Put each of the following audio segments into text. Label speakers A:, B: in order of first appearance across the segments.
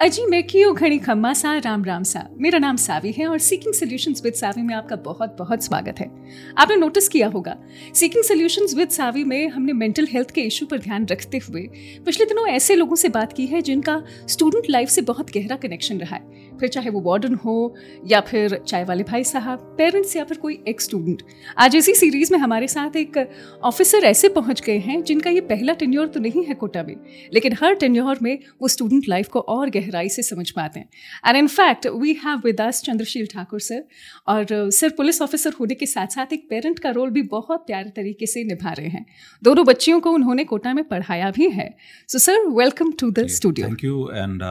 A: अजी मैं क्यों घड़ी खम्मा सा, राम राम सा? मेरा नाम सावी है और सीकिंग सॉल्यूशंस विद सावी में आपका बहुत बहुत स्वागत है। आपने नोटिस किया होगा सीकिंग सॉल्यूशंस विद सावी में हमने मेंटल हेल्थ के इशू पर ध्यान रखते हुए पिछले दिनों ऐसे लोगों से बात की है जिनका स्टूडेंट लाइफ से बहुत गहरा कनेक्शन रहा है। फिर चाहे वो वार्डन हो या फिर चाय वाले भाई साहब पेरेंट्स या फिर कोई एक स्टूडेंट आज इसी सीरीज़ में हमारे साथ एक ऑफिसर ऐसे पहुँच गए हैं जिनका ये पहला टेन्योर तो नहीं है कोटा में लेकिन हर टेन्योर में वो स्टूडेंट लाइफ को और गहराई से समझ पाते हैं। And in fact we have with us Chandrasheel Thakur sir और सर पुलिस ऑफिसर होने के साथ साथ एक पेरेंट का रोल भी बहुत प्यारे तरीके से निभा रहे हैं। दोनों बच्चियों को उन्होंने कोटा में पढ़ाया भी है। So sir welcome to the studio
B: thank you and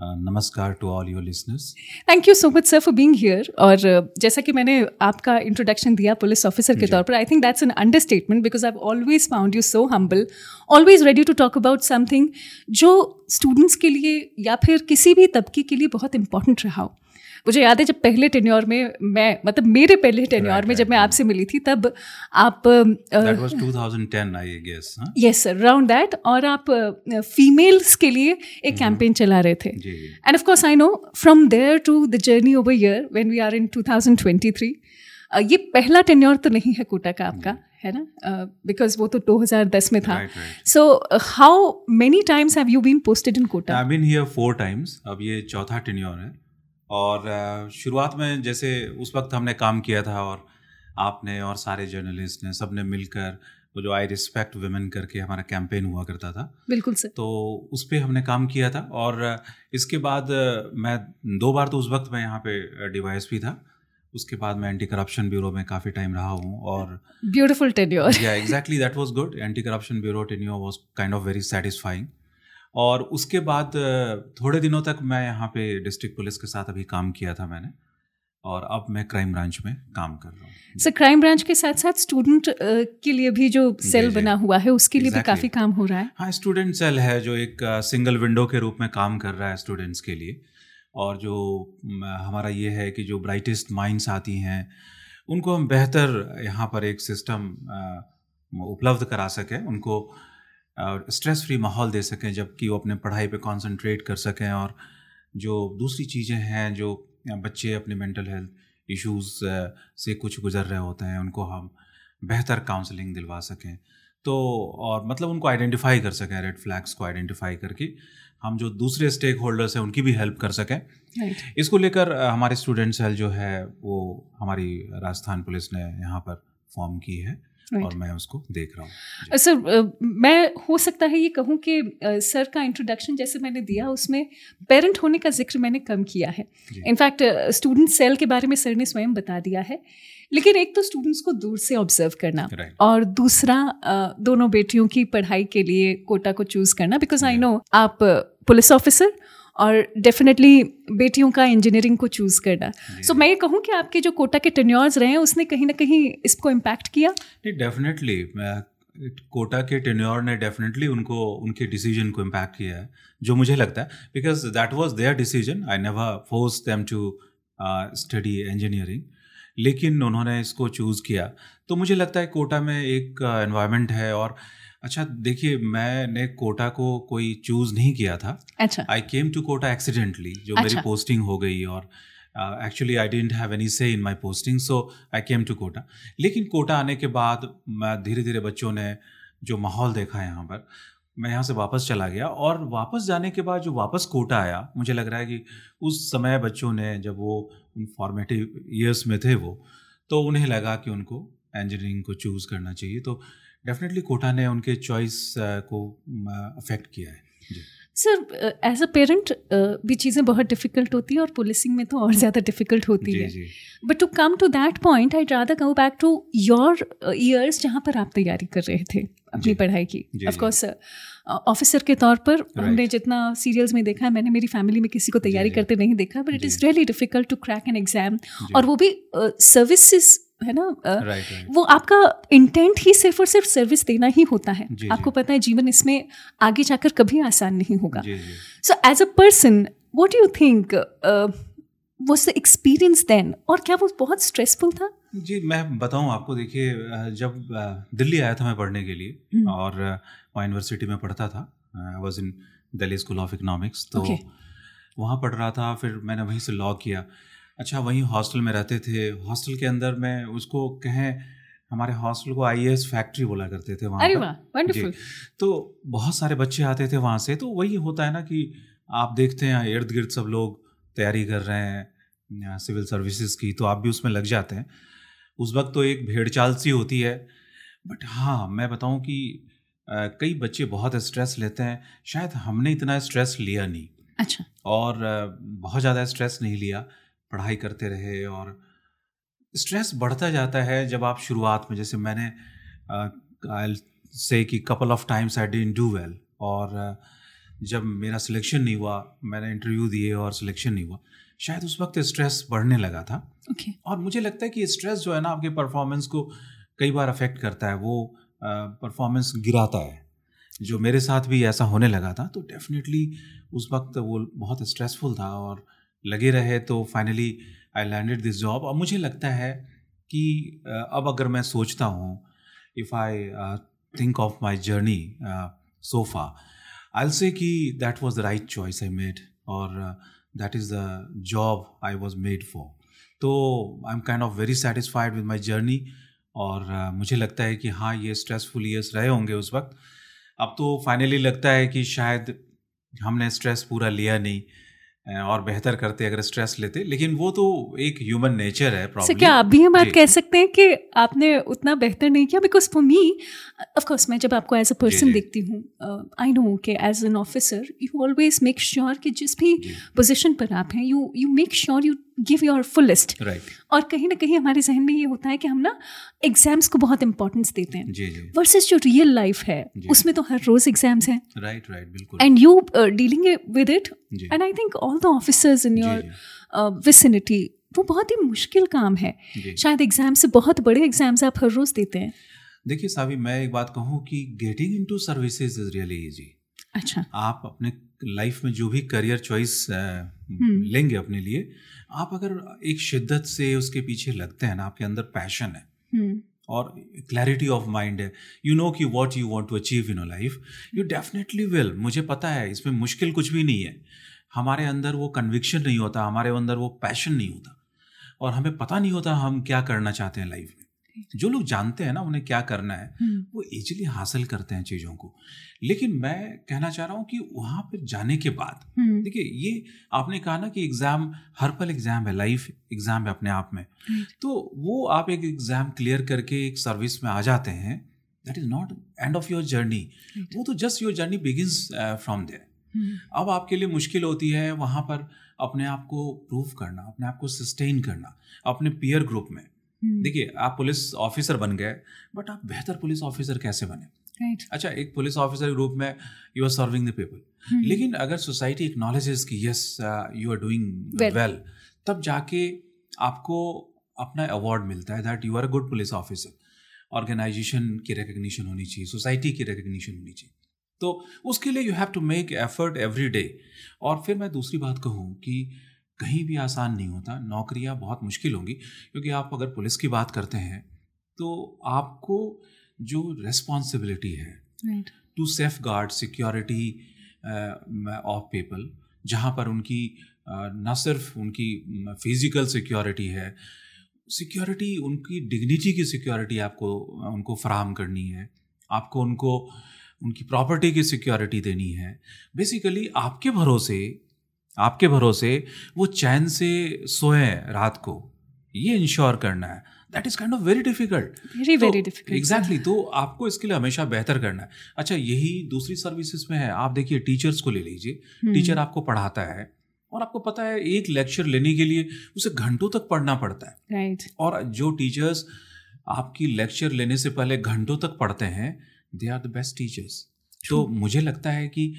B: नमस्कार to all your listeners
A: thank you so much sir for being here और uh, जैसा कि मैंने आपका इंट्रोडक्शन दिया पुलिस ऑफिसर के तौर पर I think that's an understatement because I always found you so humble always ready to talk about something जो स्टूडेंट्स के लिए या फिर किसी भी तबके के लिए बहुत इंपॉर्टेंट रहा हो। मुझे याद है जब पहले टेन्योर में मैं मतलब मेरे पहले टेन्योर right, में right, जब मैं आपसे मिली थी तब आप
B: that was 2010 I guess
A: yes sir around that और आप फीमेल्स uh, के लिए एक कैंपेन mm-hmm. चला रहे थे. And of course I know from there to the journey over year when we are in 2023 ये पहला टेन्योर तो नहीं है कोटा का आपका mm-hmm. है ना? बिकॉज़ वो तो 2010 में था. So how many times have you been posted in Kota?
B: I been here four times अब ये चौथा टेन्योर है. और शुरुआत में जैसे उस वक्त हमने काम किया था और आपने और सारे जर्नलिस्ट ने सबने मिलकर वो जो आई रिस्पेक्ट वुमेन करके हमारा कैंपेन हुआ करता था।
A: बिल्कुल सर।
B: तो उस पर हमने काम किया था और इसके बाद मैं दो बार तो उस वक्त मैं यहाँ पे डिवाइस भी था। उसके बाद मैं एंटी करप्शन ब्यूरो में काफ़ी टाइम रहा हूँ और
A: ब्यूटीफुल टेन्योर
B: या exactly that was good anti corruption bureau tenure was kind of very satisfying और उसके बाद थोड़े दिनों तक मैं यहाँ पे डिस्ट्रिक्ट पुलिस के साथ अभी काम किया था मैंने और अब मैं क्राइम ब्रांच में काम कर रहा हूँ।
A: सर क्राइम ब्रांच के साथ साथ स्टूडेंट के लिए भी जो सेल बना हुआ है उसके लिए भी काफ़ी काम हो रहा है।
B: हाँ स्टूडेंट सेल है जो एक सिंगल विंडो के रूप में काम कर रहा है स्टूडेंट्स के लिए और जो हमारा ये है कि जो ब्राइटेस्ट माइंड्स आती हैं उनको हम बेहतर यहाँ पर एक सिस्टम उपलब्ध करा सकें उनको स्ट्रेस फ्री माहौल दे सकें जबकि वो अपने पढ़ाई पे कंसंट्रेट कर सकें और जो दूसरी चीज़ें हैं जो बच्चे अपने मेंटल हेल्थ इश्यूज़ से कुछ गुजर रहे होते हैं उनको हम बेहतर काउंसलिंग दिलवा सकें। तो और मतलब उनको आइडेंटिफाई कर सकें रेड फ्लैग्स को आइडेंटिफाई करके हम जो दूसरे स्टेक होल्डर्स हैं उनकी भी हेल्प कर सकें। इसको लेकर हमारे स्टूडेंट सेल जो है वो हमारी राजस्थान पुलिस ने यहाँ पर फॉर्म की है। और मैं उसको देख रहा हूँ।
A: सर मैं हो सकता है ये कहूँ कि सर का इंट्रोडक्शन जैसे मैंने दिया उसमें पेरेंट होने का ज़िक्र मैंने कम किया है। इनफैक्ट स्टूडेंट सेल के बारे में सर ने स्वयं बता दिया है। लेकिन एक तो स्टूडेंट्स को दूर से ऑब्ज़र्व करना और दूसरा दोनों बेटियों की पढ़ाई के लिए कोटा को चूज़ करना बिकॉज़ आई नो आप पुलिस ऑफिसर और डेफिनेटली बेटियों का इंजीनियरिंग को चूज़ करना। सो so, मैं ये कहूँ कि आपके जो कोटा के टेन्योर्स रहे हैं उसने कहीं ना कहीं इसको इम्पैक्ट किया?
B: नहीं डेफिनेटली कोटा के टेन्योर ने डेफिनेटली उनको उनके डिसीज़न को इम्पैक्ट किया है जो मुझे लगता है because that was their decision I never force them to study engineering लेकिन उन्होंने इसको चूज़ किया। तो मुझे लगता है कोटा में एक एनवायरनमेंट uh, है और अच्छा देखिए मैंने कोटा को कोई चूज़ नहीं किया था।
A: अच्छा।
B: I came to Kota accidentally जो अच्छा. मेरी पोस्टिंग हो गई और actually I didn't have any say in my posting so I came to Kota लेकिन कोटा आने के बाद मैं धीरे धीरे बच्चों ने जो माहौल देखा यहाँ पर मैं यहाँ से वापस चला गया और वापस जाने के बाद जो वापस कोटा आया मुझे लग रहा है कि उस समय बच्चों ने जब वो उन फॉर्मेटिव ईयर्स में थे वो तो उन्हें लगा कि उनको इंजीनियरिंग को चूज़ करना चाहिए तो डेफिनेटली कोटा ने उनके चॉइस को अफेक्ट किया है।
A: सर एज अ पेरेंट भी चीज़ें बहुत डिफ़िकल्ट होती हैं और पुलिसिंग में तो और ज़्यादा डिफ़िकल्ट होती जी, है। But to come to that point I rather go back to your years जहाँ पर आप तैयारी कर रहे थे अपनी पढ़ाई की। ऑफकोर्स ऑफिसर के तौर पर हमने जितना सीरियल्स में देखा है मैंने मेरी फैमिली में किसी को तैयारी करते नहीं देखा but it is really difficult to crack an exam और वो भी सर्विसेज़ uh, है ना
B: right, right.
A: वो आपका इंटेंट ही सिर्फ़ और सिर्फ़ सर्विस देना ही होता है जी, आपको जी. पता है जीवन इसमें आगे जाकर कभी आसान नहीं होगा so as a person what you think was the experience then और क्या वो बहुत स्ट्रेसफुल था
B: जी मैं बताऊँ आपको देखिए जब दिल्ली आया था मैं पढ़ने के लिए हम्म। और वहाँ यूनिवर्सिटी में पढ़ता था I was in Delhi school of economics तो okay. वहाँ पढ़ रहा था फिर मैंने वहीं से लॉ किया अच्छा वहीं हॉस्टल में रहते थे। हॉस्टल के अंदर में उसको कहें हमारे हॉस्टल को आई फैक्ट्री बोला करते थे वहाँ
A: अरे वंडरफुल
B: तो बहुत सारे बच्चे आते थे वहाँ से। तो वही होता है ना कि आप देखते हैं इर्द गिर्द सब लोग तैयारी कर रहे हैं सिविल सर्विसेज़ की तो आप भी उसमें लग जाते हैं। उस वक्त तो एक भेड़ चाल सी होती है। बट हाँ मैं बताऊँ कि कई बच्चे बहुत स्ट्रेस लेते हैं। शायद हमने इतना स्ट्रेस लिया नहीं।
A: अच्छा।
B: और बहुत ज़्यादा स्ट्रेस नहीं लिया। पढ़ाई करते रहे और स्ट्रेस बढ़ता जाता है जब आप शुरुआत में जैसे मैंने आई से कि couple of times I didn't do well और जब मेरा सिलेक्शन नहीं हुआ मैंने इंटरव्यू दिए और सिलेक्शन नहीं हुआ शायद उस वक्त स्ट्रेस बढ़ने लगा था
A: okay.
B: और मुझे लगता है कि स्ट्रेस जो है ना आपके परफॉर्मेंस को कई बार अफेक्ट करता है वो परफॉर्मेंस गिराता है जो मेरे साथ भी ऐसा होने लगा था तो डेफिनेटली उस वक्त वो बहुत स्ट्रेसफुल था और लगे रहे तो finally I landed this job और मुझे लगता है कि अब अगर मैं सोचता हूँ if I think of my journey so far I say कि that was the right choice I made और that is the job I was made for तो I am kind of very satisfied with my journey और uh, मुझे लगता है कि हाँ ये स्ट्रेसफुल ईयर्स रहे होंगे उस वक्त। अब तो फाइनली लगता है कि शायद हमने स्ट्रेस पूरा लिया नहीं। और बेहतर करते अगर स्ट्रेस लेते लेकिन वो तो एक ह्यूमन नेचर है
A: प्रॉब्लम क्या आप भी ये बात कह सकते हैं कि आपने उतना बेहतर नहीं किया? Because for me of course मैं जब आपको एज अ पर्सन देखती हूँ आई नो कि as an officer you always make sure कि जिस भी पोजिशन पर आप हैं you you make sure you give your fullest और कहीं ना कहीं हमारे जहन में ये होता है कि हम ना एग्ज़ाम्स को बहुत इंपॉर्टेंस देते हैं वर्सेस जो। रियल लाइफ है उसमें तो हर रोज एग्ज़ाम्स हैं।
B: राइट राइट बिल्कुल।
A: And you dealing with it and I think all the officers in your vicinity वो बहुत ही मुश्किल काम है। शायद एग्ज़ाम से बहुत बड़े एग्ज़ाम्स आप हर रोज देते हैं।
B: देखिए सावी मैं एक बात कहूँ कि getting into services is really easy
A: अच्छा।
B: आप अपने लाइफ में जो भी करियर चॉइस हम्म। लेंगे अपने लिए आप अगर एक शिद्दत से उसके पीछे लगते हैं ना आपके अंदर पैशन है हम्म। और क्लैरिटी ऑफ़ माइंड है यू नो कि what you want to achieve in life you definitely will मुझे पता है इसमें मुश्किल कुछ भी नहीं है हमारे अंदर वो कन्विक्शन नहीं होता हमारे अंदर वो पैशन नहीं होता और हमें पता नहीं होता हम क्या करना चाहते हैं लाइफ में जो लोग जानते हैं ना उन्हें क्या करना है हम्म। वो इजीली हासिल करते हैं चीज़ों को। लेकिन मैं कहना चाह रहा हूँ कि वहाँ पर जाने के बाद हम्म। देखिए ये आपने कहा ना कि एग्ज़ाम हर पल एग्ज़ाम है लाइफ एग्ज़ाम है अपने आप में। तो वो आप एक एग्ज़ाम क्लियर करके एक सर्विस में आ जाते हैं that is not end of your journey वो तो just your journey begins from there अब आपके लिए मुश्किल होती है वहाँ पर अपने आप को प्रूव करना अपने आप को सस्टेन करना अपने पीयर ग्रुप में। देखिए आप पुलिस ऑफिसर बन गए बट आप बेहतर पुलिस ऑफिसर कैसे बने?
A: Right.
B: अच्छा एक पुलिस ऑफिसर के रूप में you are serving the people लेकिन अगर सोसाइटी एक्नॉलेजेस कि yes you are doing well तब जाके आपको अपना अवार्ड मिलता है that you are a good police officer organisation की रिकग्निशन होनी चाहिए सोसाइटी की रिकग्निशन होनी चाहिए। तो उसके लिए you have to make effort every day और फिर मैं दूसरी बात कहूँ कि कहीं भी आसान नहीं होता नौकरियाँ बहुत मुश्किल होंगी क्योंकि आप अगर पुलिस की बात करते हैं तो आपको जो रेस्पॉन्सिबिलिटी है to safeguard security of people जहाँ पर उनकी न सिर्फ़ उनकी फ़िज़िकल सिक्योरिटी है सिक्योरिटी उनकी डिग्निटी की सिक्योरिटी आपको उनको फराहम करनी है आपको उनको उनकी प्रॉपर्टी की सिक्योरिटी देनी है। बेसिकली आपके भरोसे आपके भरोसे वो चैन से सोए रात को। ये इंश्योर करना है। That is kind of very difficult
A: very very difficult
B: exactly तो आपको इसके लिए हमेशा बेहतर करना है। अच्छा यही दूसरी सर्विसेज़ में है। आप देखिए टीचर्स को ले लीजिए। टीचर हम्म। आपको पढ़ाता है और आपको पता है एक लेक्चर लेने के लिए उसे घंटों तक पढ़ना पड़ता है।
A: Right right.
B: और जो टीचर्स आपकी लेक्चर लेने से पहले घंटों तक पढ़ते हैं they are the best teachers तो मुझे लगता है कि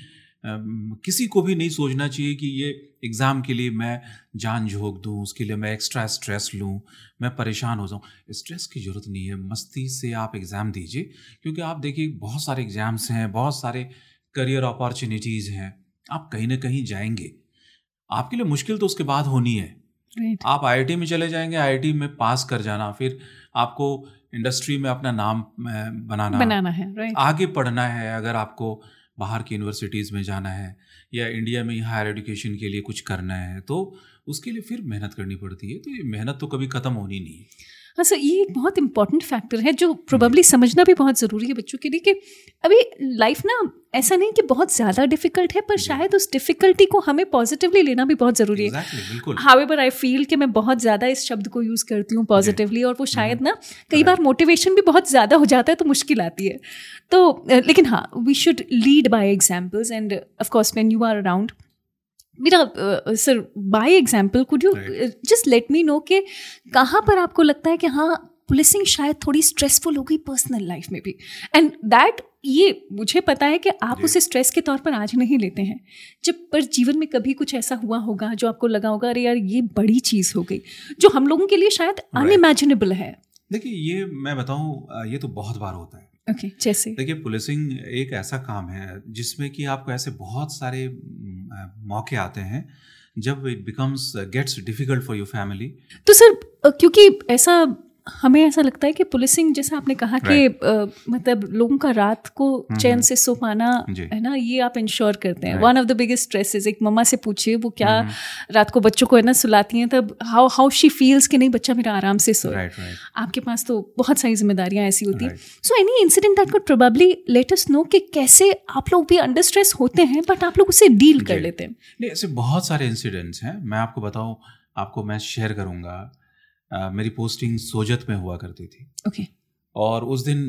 B: किसी को भी नहीं सोचना चाहिए कि ये एग्ज़ाम के लिए मैं जान झोंक दूँ उसके लिए मैं एक्स्ट्रा स्ट्रेस लूँ मैं परेशान हो जाऊँ स्ट्रेस की ज़रूरत नहीं है मस्ती से आप एग्ज़ाम दीजिए क्योंकि आप देखिए बहुत सारे एग्ज़ाम्स हैं बहुत सारे करियर अपॉर्चुनिटीज़ हैं आप कहीं ना कहीं जाएँगे आपके लिए मुश्किल तो उसके बाद होनी है
A: right.
B: आप आईआईटी में चले जाएँगे आई में पास कर जाना फिर आपको इंडस्ट्री में अपना नाम बनाना
A: बनाना है right.
B: आगे पढ़ना है अगर आपको बाहर की यूनिवर्सिटीज़ में जाना है या इंडिया में ही हायर एजुकेशन के लिए कुछ करना है तो उसके लिए फिर मेहनत करनी पड़ती है। तो ये मेहनत तो कभी ख़त्म होनी नहीं है।
A: सर ये एक बहुत इंपॉर्टेंट फैक्टर है जो प्रोबेबली समझना भी बहुत ज़रूरी है बच्चों के लिए कि अभी लाइफ ना ऐसा नहीं कि बहुत ज़्यादा डिफ़िकल्ट है पर शायद उस डिफिकल्टी को हमें पॉजिटिवली लेना भी बहुत ज़रूरी है। हाउ एवर आई फील कि मैं बहुत ज़्यादा इस शब्द को यूज़ करती हूँ पॉजिटिवली और वो शायद ना कई बार मोटिवेशन भी बहुत ज़्यादा हो जाता है तो मुश्किल आती है। तो लेकिन हाँ we should lead by examples and of course when you are around मेरा sir by example could you just let me know कि कहाँ पर आपको लगता है कि हाँ पुलिसिंग शायद थोड़ी स्ट्रेसफुल हो गई पर्सनल लाइफ में भी। एंड दैट ये मुझे पता है कि आप उसे स्ट्रेस के तौर पर आज नहीं लेते हैं। जब पर जीवन में कभी कुछ ऐसा हुआ होगा जो आपको लगा होगा अरे यार ये बड़ी चीज़ हो गई जो हम लोगों के लिए शायद अनइमेजिनेबल है।
B: देखिए ये मैं बताऊँ ये तो बहुत बार होता है।
A: ओके okay, जैसे?
B: देखिए पुलिसिंग एक ऐसा काम है जिसमें कि आपको ऐसे बहुत सारे मौके आते हैं जब it becomes gets difficult for your family
A: तो सर क्योंकि ऐसा हमें ऐसा लगता है कि पुलिसिंग जैसा आपने कहा कि मतलब लोगों का रात को हम्म, चैन हम्म। से सो पाना है ना ये आप इंश्योर करते हैं। One of the biggest stresses एक मम्मा से पूछिए वो क्या हम्म, रात को बच्चों को है ना सुलाती हैं तब हाउ हाउ शी फील्स कि नहीं बच्चा मेरा आराम से सो आपके पास तो बहुत सारी जिम्मेदारियाँ ऐसी होती हैं। So any incident that could probably let us know कि कैसे आप लोग भी अंडर स्ट्रेस होते हैं बट आप लोग उसे डील कर लेते हैं।
B: नहीं ऐसे बहुत सारे इंसिडेंट्स हैं। मैं आपको बताऊँ आपको मैं शेयर करूँगा। मेरी पोस्टिंग सोजत में हुआ करती थी
A: ओके okay.
B: और उस दिन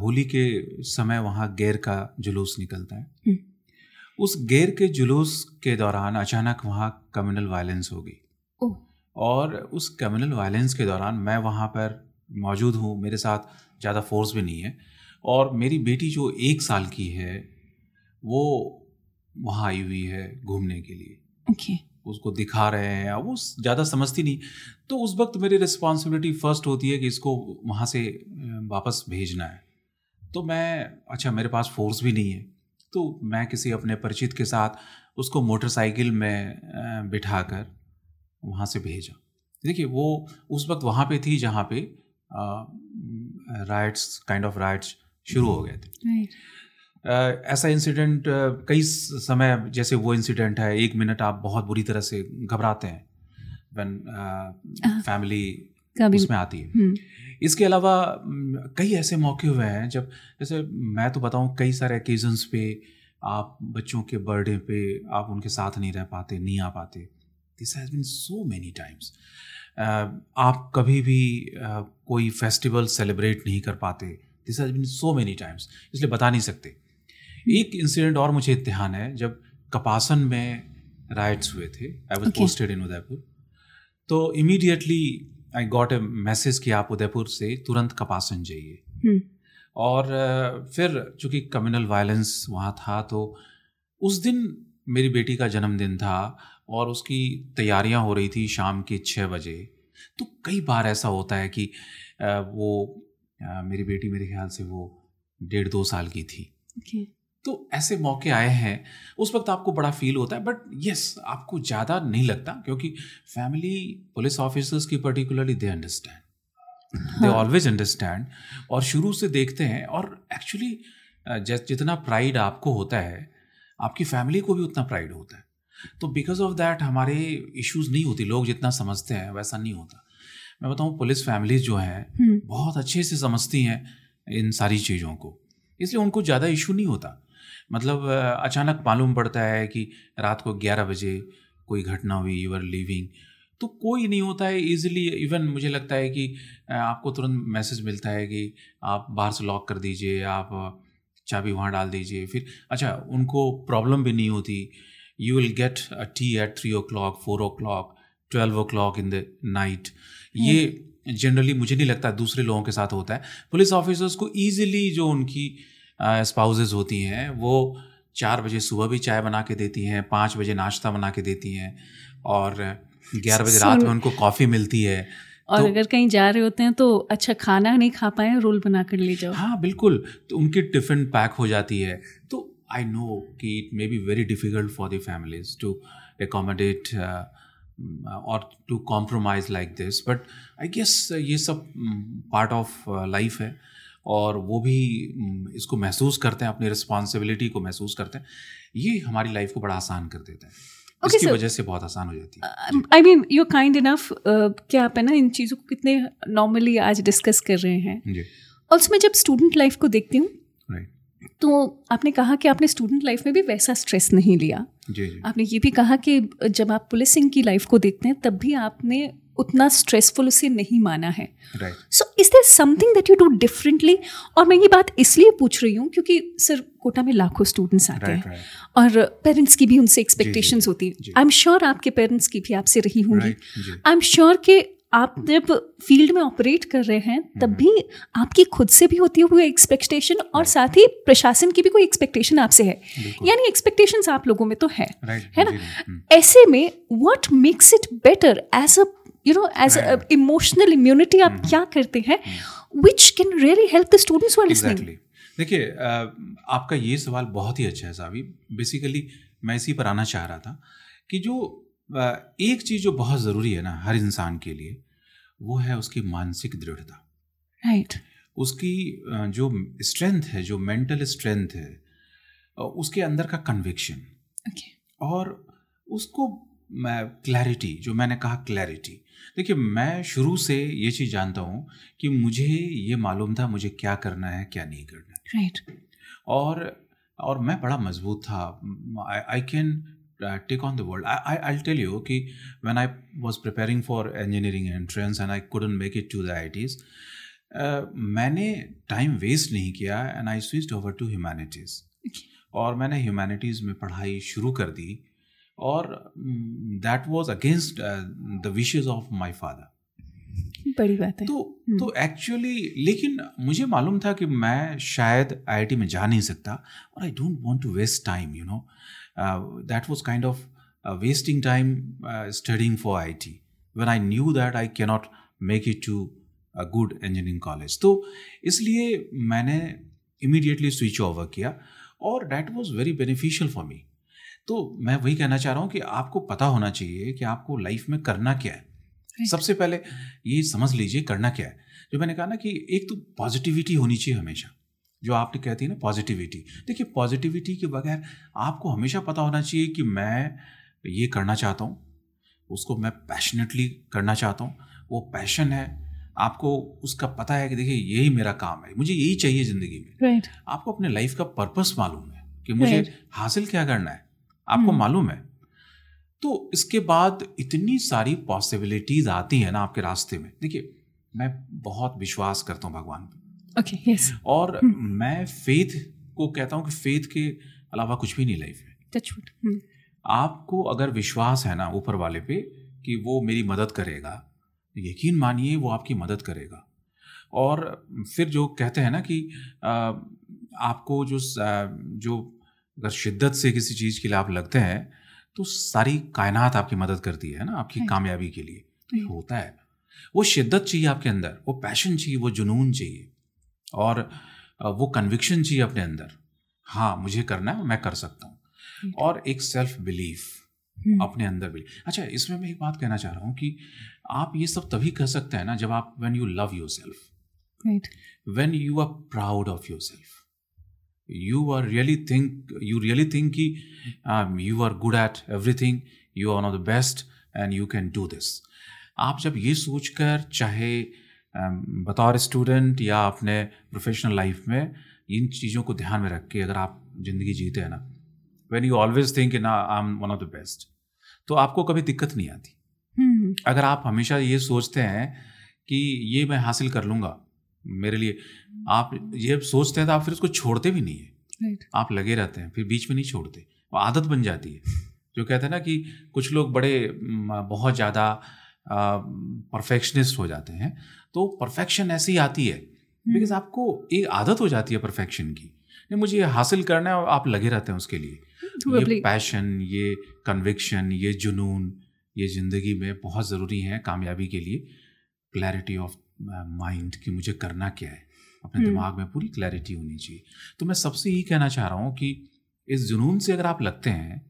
B: होली के समय वहाँ गैर का जुलूस निकलता है hmm. उस गैर के जुलूस के दौरान अचानक वहाँ कम्युनल वायलेंस हो गई
A: oh.
B: और उस कम्युनल वायलेंस के दौरान मैं वहाँ पर मौजूद हूँ मेरे साथ ज़्यादा फोर्स भी नहीं है और मेरी बेटी जो एक साल की है वो वहाँ आई हुई है घूमने के लिए
A: okay.
B: उसको दिखा रहे हैं या वो ज़्यादा समझती नहीं। तो उस वक्त मेरी रिस्पॉन्सिबिलिटी फ़र्स्ट होती है कि इसको वहाँ से वापस भेजना है। तो मैं अच्छा मेरे पास फोर्स भी नहीं है। तो मैं किसी अपने परिचित के साथ उसको मोटरसाइकिल में बिठा कर वहाँ से भेजा। देखिए, वो उस वक्त वहाँ पे थी जहाँ पे राइट्स काइंड ऑफ़ राइट्स शुरू हो गए थे। ऐसा इंसिडेंट कई समय जैसे वो इंसिडेंट है एक मिनट आप बहुत बुरी तरह से घबराते हैं वन फैमिली उसमें आती है। हम्म। इसके अलावा कई ऐसे मौके हुए हैं जब जैसे मैं तो बताऊँ कई सारे ओकेजन्स पे आप बच्चों के बर्थडे पे आप उनके साथ नहीं रह पाते नहीं आ पाते। This has been so many times आप कभी भी uh, कोई फेस्टिवल सेलिब्रेट नहीं कर पाते। This has been so many times इसलिए बता नहीं सकते। एक इंसिडेंट और मुझे ध्यान है जब कपासन में राइट्स हुए थे I was posted in Udaipur. तो immediately I got a message कि आप उदयपुर से तुरंत कपासन जाइए।
A: हम्म।
B: और फिर चूँकि कम्युनल वायलेंस वहाँ था तो उस दिन मेरी बेटी का जन्मदिन था और उसकी तैयारियाँ हो रही थी शाम के छः बजे। तो कई बार ऐसा होता है कि वो मेरी बेटी मेरे ख्याल से वो डेढ़ दो साल की थी।
A: Okay.
B: तो ऐसे मौके आए हैं उस वक्त आपको बड़ा फील होता है बट यस आपको ज़्यादा नहीं लगता क्योंकि फैमिली पुलिस ऑफिसर्स की particularly they understand they always understand और शुरू से देखते हैं और एक्चुअली जितना प्राइड आपको होता है आपकी फैमिली को भी उतना प्राइड होता है। तो बिकॉज़ ऑफ़ दैट हमारे इश्यूज़ नहीं होती लोग जितना समझते हैं वैसा नहीं होता। मैं बताऊँ पुलिस फैमिलीज़ जो हैं
A: हम्म।
B: बहुत अच्छे से समझती हैं इन सारी चीज़ों को इसलिए उनको ज़्यादा इशू नहीं होता। मतलब अचानक मालूम पड़ता है कि रात को ग्यारह बजे कोई घटना हुई यू आर लिविंग तो कोई नहीं होता है इजीली इवन मुझे लगता है कि आपको तुरंत मैसेज मिलता है कि आप बाहर से लॉक कर दीजिए आप चाबी वहाँ डाल दीजिए। फिर अच्छा उनको प्रॉब्लम भी नहीं होती। You will get a tea at three o'clock four o'clock twelve o'clock in the night ये जनरली मुझे नहीं लगता दूसरे लोगों के साथ होता है। पुलिस ऑफिसर्स को ईजिली जो उनकी स्पाउजेज होती हैं वो चार बजे सुबह भी चाय बना के देती हैं पाँच बजे नाश्ता बना के देती हैं और ग्यारह बजे रात में उनको कॉफ़ी मिलती है।
A: और तो, अगर कहीं जा रहे होते हैं तो अच्छा खाना नहीं खा पाए रोल बना कर ले जाओ।
B: हाँ बिल्कुल तो उनकी टिफ़िन पैक हो जाती है। तो आई नो कि it may be very difficult for the families to accommodate और to compromise like this but I guess ये सब पार्ट ऑफ़ लाइफ है। और वो भी इसको महसूस करते हैं अपनी रिस्पॉन्सिबिलिटी को महसूस करते हैं। ये हमारी लाइफ को बड़ा आसान कर देता है। Okay, इसकी वजह से बहुत आसान हो जाती
A: है। I mean you kind enough क्या आप है ना इन चीज़ों को कितने नॉर्मली आज डिस्कस कर रहे हैं। और उसमें जब स्टूडेंट लाइफ को देखती हूँ right. तो आपने कहा कि आपने स्टूडेंट लाइफ में भी वैसा स्ट्रेस नहीं लिया।
B: जी जी।
A: आपने ये भी कहा कि जब आप पुलिसिंग की लाइफ को देखते हैं तब भी आपने उतना स्ट्रेसफुल उसे नहीं माना है। So is there something that you do differently और मैं ये बात इसलिए पूछ रही हूँ क्योंकि सर कोटा में लाखों स्टूडेंट्स आते right, हैं right. और पेरेंट्स की भी उनसे एक्सपेक्टेशंस होती है। आई एम श्योर आपके पेरेंट्स की भी आपसे रही होंगी। आई एम श्योर कि आप जब फ़ील्ड में ऑपरेट कर रहे हैं तब हम्म। भी आपकी खुद से भी होती हुई एक्सपेक्टेशन और साथ ही प्रशासन की भी कोई एक्सपेक्टेशन आपसे है। यानी एक्सपेक्टेशंस आप लोगों में तो है है ना? हम्म। ऐसे में what makes it better as a you know as emotional immunity आप hmm. क्या करते हैं? Which can really help the students listening
B: देखिए आपका ये सवाल बहुत ही अच्छा है साहबी बेसिकली मैं इसी पर आना चाह रहा था कि जो एक चीज़ जो बहुत ज़रूरी है ना हर इंसान के लिए वो है उसकी मानसिक दृढ़ता।
A: Right right.
B: उसकी जो स्ट्रेंथ है जो मेंटल स्ट्रेंथ है उसके अंदर का कन्विक्शन
A: okay.
B: और उसको क्लैरिटी जो मैंने कहा क्लैरिटी देखिए मैं शुरू से ये चीज़ जानता हूँ कि मुझे ये मालूम था मुझे क्या करना है क्या नहीं करना
A: है। Right right.
B: और और मैं बड़ा मज़बूत था। I can take on the world I I tell you कि when I was preparing for engineering entrance and I couldn't make it to the I मैंने टाइम वेस्ट नहीं किया and I switch over to humanities और मैंने humanities में पढ़ाई शुरू कर दी। और that was against the wishes of my father
A: बड़ी बात है।
B: तो हम्म। तो एक्चुअली लेकिन मुझे मालूम था कि मैं शायद आईआईटी में जा नहीं सकता और I don't want to waste time you know that was kind of wasting time studying for IIT when I knew that I can not make it to a good engineering college तो इसलिए मैंने immediately switch over किया और that was very beneficial for me तो मैं वही कहना चाह रहा हूँ कि आपको पता होना चाहिए कि आपको लाइफ में करना क्या है। सबसे पहले ये समझ लीजिए करना क्या है। जो मैंने कहा ना कि एक तो पॉजिटिविटी होनी चाहिए हमेशा। जो आपने कहती है ना पॉजिटिविटी देखिए पॉजिटिविटी के बगैर आपको हमेशा पता होना चाहिए कि मैं ये करना चाहता हूँ उसको मैं पैशनेटली करना चाहता हूँ वो पैशन है। आपको उसका पता है कि देखिए यही मेरा काम है मुझे यही चाहिए ज़िंदगी में।
A: Right.
B: आपको अपने लाइफ का पर्पस मालूम है कि मुझे right. हासिल क्या करना है। आपको हम्म। मालूम है तो इसके बाद इतनी सारी पॉसिबिलिटीज आती है ना आपके रास्ते में देखिए मैं बहुत विश्वास करता हूँ भगवान पे
A: okay, yes.
B: और hmm. मैं फेथ को कहता हूँ कि फेथ के अलावा कुछ भी नहीं लाइफ में
A: hmm.
B: आपको अगर विश्वास है ना ऊपर वाले पे कि वो मेरी मदद करेगा यकीन मानिए वो आपकी मदद करेगा और फिर जो कहते हैं ना कि आ, आपको जो जो अगर शिद्दत से किसी चीज़ के लिए आप लगते हैं तो सारी कायनात आपकी मदद करती है ना आपकी कामयाबी के लिए। तो ये होता है। वो शिद्दत चाहिए आपके अंदर वो पैशन चाहिए वो जुनून चाहिए। और वो कन्विक्शन चाहिए अपने अंदर। हाँ मुझे करना है मैं कर सकता हूँ। और एक सेल्फ बिलीफ हम्म। अपने अंदर भी। अच्छा इसमें मैं एक बात कहना चाह रहा हूँ कि आप ये सब तभी कर सकते हैं ना जब आप when you love yourself when you are proud of yourself you are really think you really think कि um, you are good at everything you are one of the best and you can do this आप जब ये सोचकर चाहे um, बतौर student या अपने professional life में इन चीज़ों को ध्यान में रख के अगर आप ज़िंदगी जीते हैं ना वेन यू ऑलवेज थिंक ना I am one of the best तो आपको कभी दिक्कत नहीं आती
A: hmm.
B: अगर आप हमेशा ये सोचते हैं कि ये मैं हासिल कर लूँगा मेरे लिए। आप ये सोचते हैं तो आप फिर उसको छोड़ते भी नहीं है।
A: Right.
B: आप लगे रहते हैं फिर बीच में नहीं छोड़ते। वो आदत बन जाती है। जो कहते हैं ना कि कुछ लोग बड़े बहुत ज़्यादा परफेक्शनिस्ट हो जाते हैं। तो परफेक्शन ऐसी ही आती है। Because hmm. आपको एक आदत हो जाती है परफेक्शन की। नहीं मुझे ये हासिल करना है और आप लगे रहते हैं उसके लिए। ये पैशन ये कन्विक्शन ये जुनून ये ज़िंदगी में बहुत ज़रूरी है कामयाबी के लिए। क्लैरिटी ऑफ़ माइंड कि मुझे करना क्या है? अपने हम्म। दिमाग में पूरी क्लैरिटी होनी चाहिए। तो मैं सबसे यही कहना चाह रहा हूँ कि इस जुनून से अगर आप लगते हैं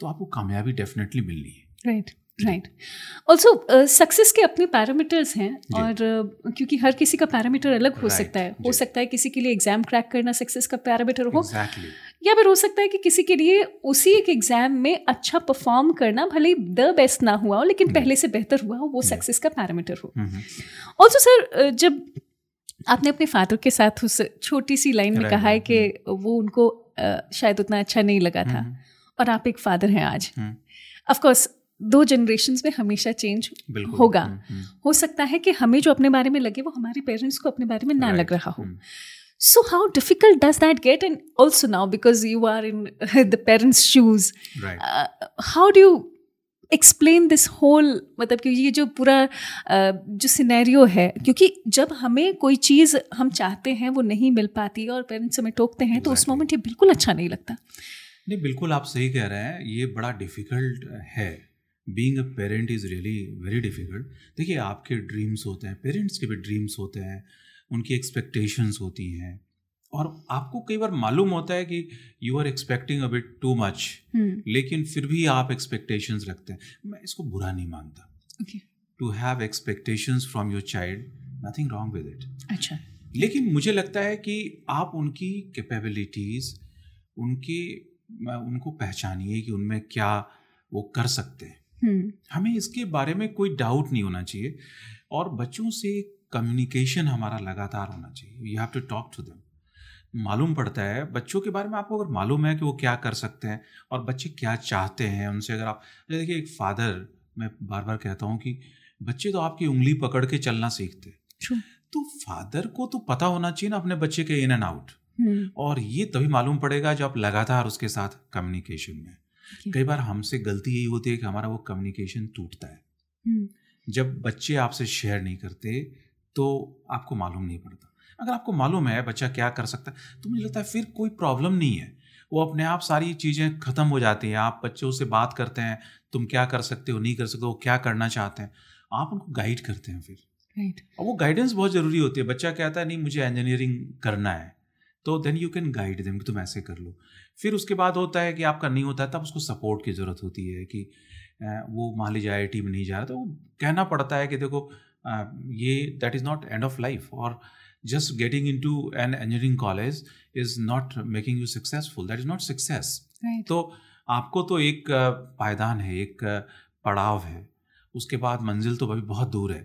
B: तो आपको कामयाबी डेफिनेटली मिलनी है।
A: राइट राइट ऑल्सो सक्सेस के अपने पैरामीटर्स हैं और uh, क्योंकि हर किसी का पैरामीटर अलग हो
B: Right,
A: सकता है। हो सकता है किसी के लिए एग्ज़ाम क्रैक करना सक्सेस का पैरामीटर हो।
B: एग्जैक्टली
A: या फिर हो सकता है कि किसी के लिए उसी एक एग्ज़ाम में अच्छा परफॉर्म करना भले ही द बेस्ट ना हुआ हो लेकिन पहले से बेहतर हुआ हो वो सक्सेस का पैरामीटर हो। ऑल्सो सर जब आपने अपने फादर के साथ उस छोटी सी लाइन में कहा है कि वो उनको शायद उतना अच्छा नहीं लगा था और आप एक फादर हैं आज।
B: हम्म।
A: ऑफ़ कोर्स दो जनरेशन में हमेशा चेंज होगा।
B: हम्म, हम्म,
A: हो सकता है कि हमें जो अपने बारे में लगे वो हमारे पेरेंट्स को अपने बारे में ना लग रहा हो।
B: हम्म।
A: So how difficult does that get? And also now, because you are in the parents' shoes,
B: right
A: uh, how do you explain this whole मतलब कि ये जो पूरा uh, जो सिनेरियो है क्योंकि जब हमें कोई चीज़ हम चाहते हैं वो नहीं मिल पाती और पेरेंट्स हमें टोकते हैं तो उस. मोमेंट ये बिल्कुल अच्छा नहीं लगता
B: नहीं बिल्कुल आप सही कह रहे हैं ये बड़ा डिफ़िकल्ट है being a parent is really very difficult देखिए आपके ड्रीम्स होते हैं पेरेंट्स के भी ड्रीम्स होते हैं उनकी एक्सपेक्टेशंस होती हैं। और आपको कई बार मालूम होता है कि you are expecting a bit too
A: much
B: लेकिन फिर भी आप एक्सपेक्टेशंस रखते हैं। मैं इसको बुरा नहीं मानता। To have expectations from your child nothing wrong with it
A: अच्छा।
B: लेकिन मुझे लगता है कि आप उनकी कैपेबिलिटीज़ उनके उनको पहचानिए कि उनमें क्या वो कर सकते हैं।
A: हम्म,
B: हमें इसके बारे में कोई डाउट नहीं होना चाहिए। और बच्चों से कम्युनिकेशन हमारा लगातार होना चाहिए। You have to talk to them मालूम पड़ता है बच्चों के बारे में आपको अगर मालूम है कि वो क्या कर सकते हैं और बच्चे क्या चाहते हैं उनसे अगर आप देखिए एक फादर मैं बार बार कहता हूँ कि बच्चे तो आपकी उंगली पकड़ के चलना सीखते हैं। तो फादर को तो पता होना चाहिए ना अपने बच्चे के इन एंड आउट और ये तभी मालूम पड़ेगा जब आप लगातार उसके साथ कम्युनिकेशन में
A: Okay.
B: कई बार हमसे गलती यही होती है कि हमारा वो कम्युनिकेशन टूटता है।
A: हम्म,
B: जब बच्चे आपसे शेयर नहीं करते तो आपको मालूम नहीं पड़ता। अगर आपको मालूम है बच्चा क्या कर सकता है तो मुझे लगता है फिर कोई प्रॉब्लम नहीं है। वो अपने आप सारी चीज़ें ख़त्म हो जाती हैं। आप बच्चों से बात करते हैं तुम क्या कर सकते हो नहीं कर सकते हो क्या करना चाहते हैं आप उनको गाइड करते हैं फिर।
A: Right,
B: और वो गाइडेंस बहुत ज़रूरी होती है। बच्चा कहता है नहीं मुझे इंजीनियरिंग करना है। तो then you can guide them कि तुम ऐसे कर लो। फिर उसके बाद होता है कि आपका नहीं होता है तब उसको सपोर्ट की ज़रूरत होती है कि वो मान लीजिए आईआईटी में नहीं जा रहा। तो वो कहना पड़ता है कि देखो ये that is not end of life और just getting into an engineering college is not making you successful that is not success
A: right,
B: तो आपको तो एक पायदान है एक पड़ाव है। उसके बाद मंजिल तो अभी बहुत दूर है।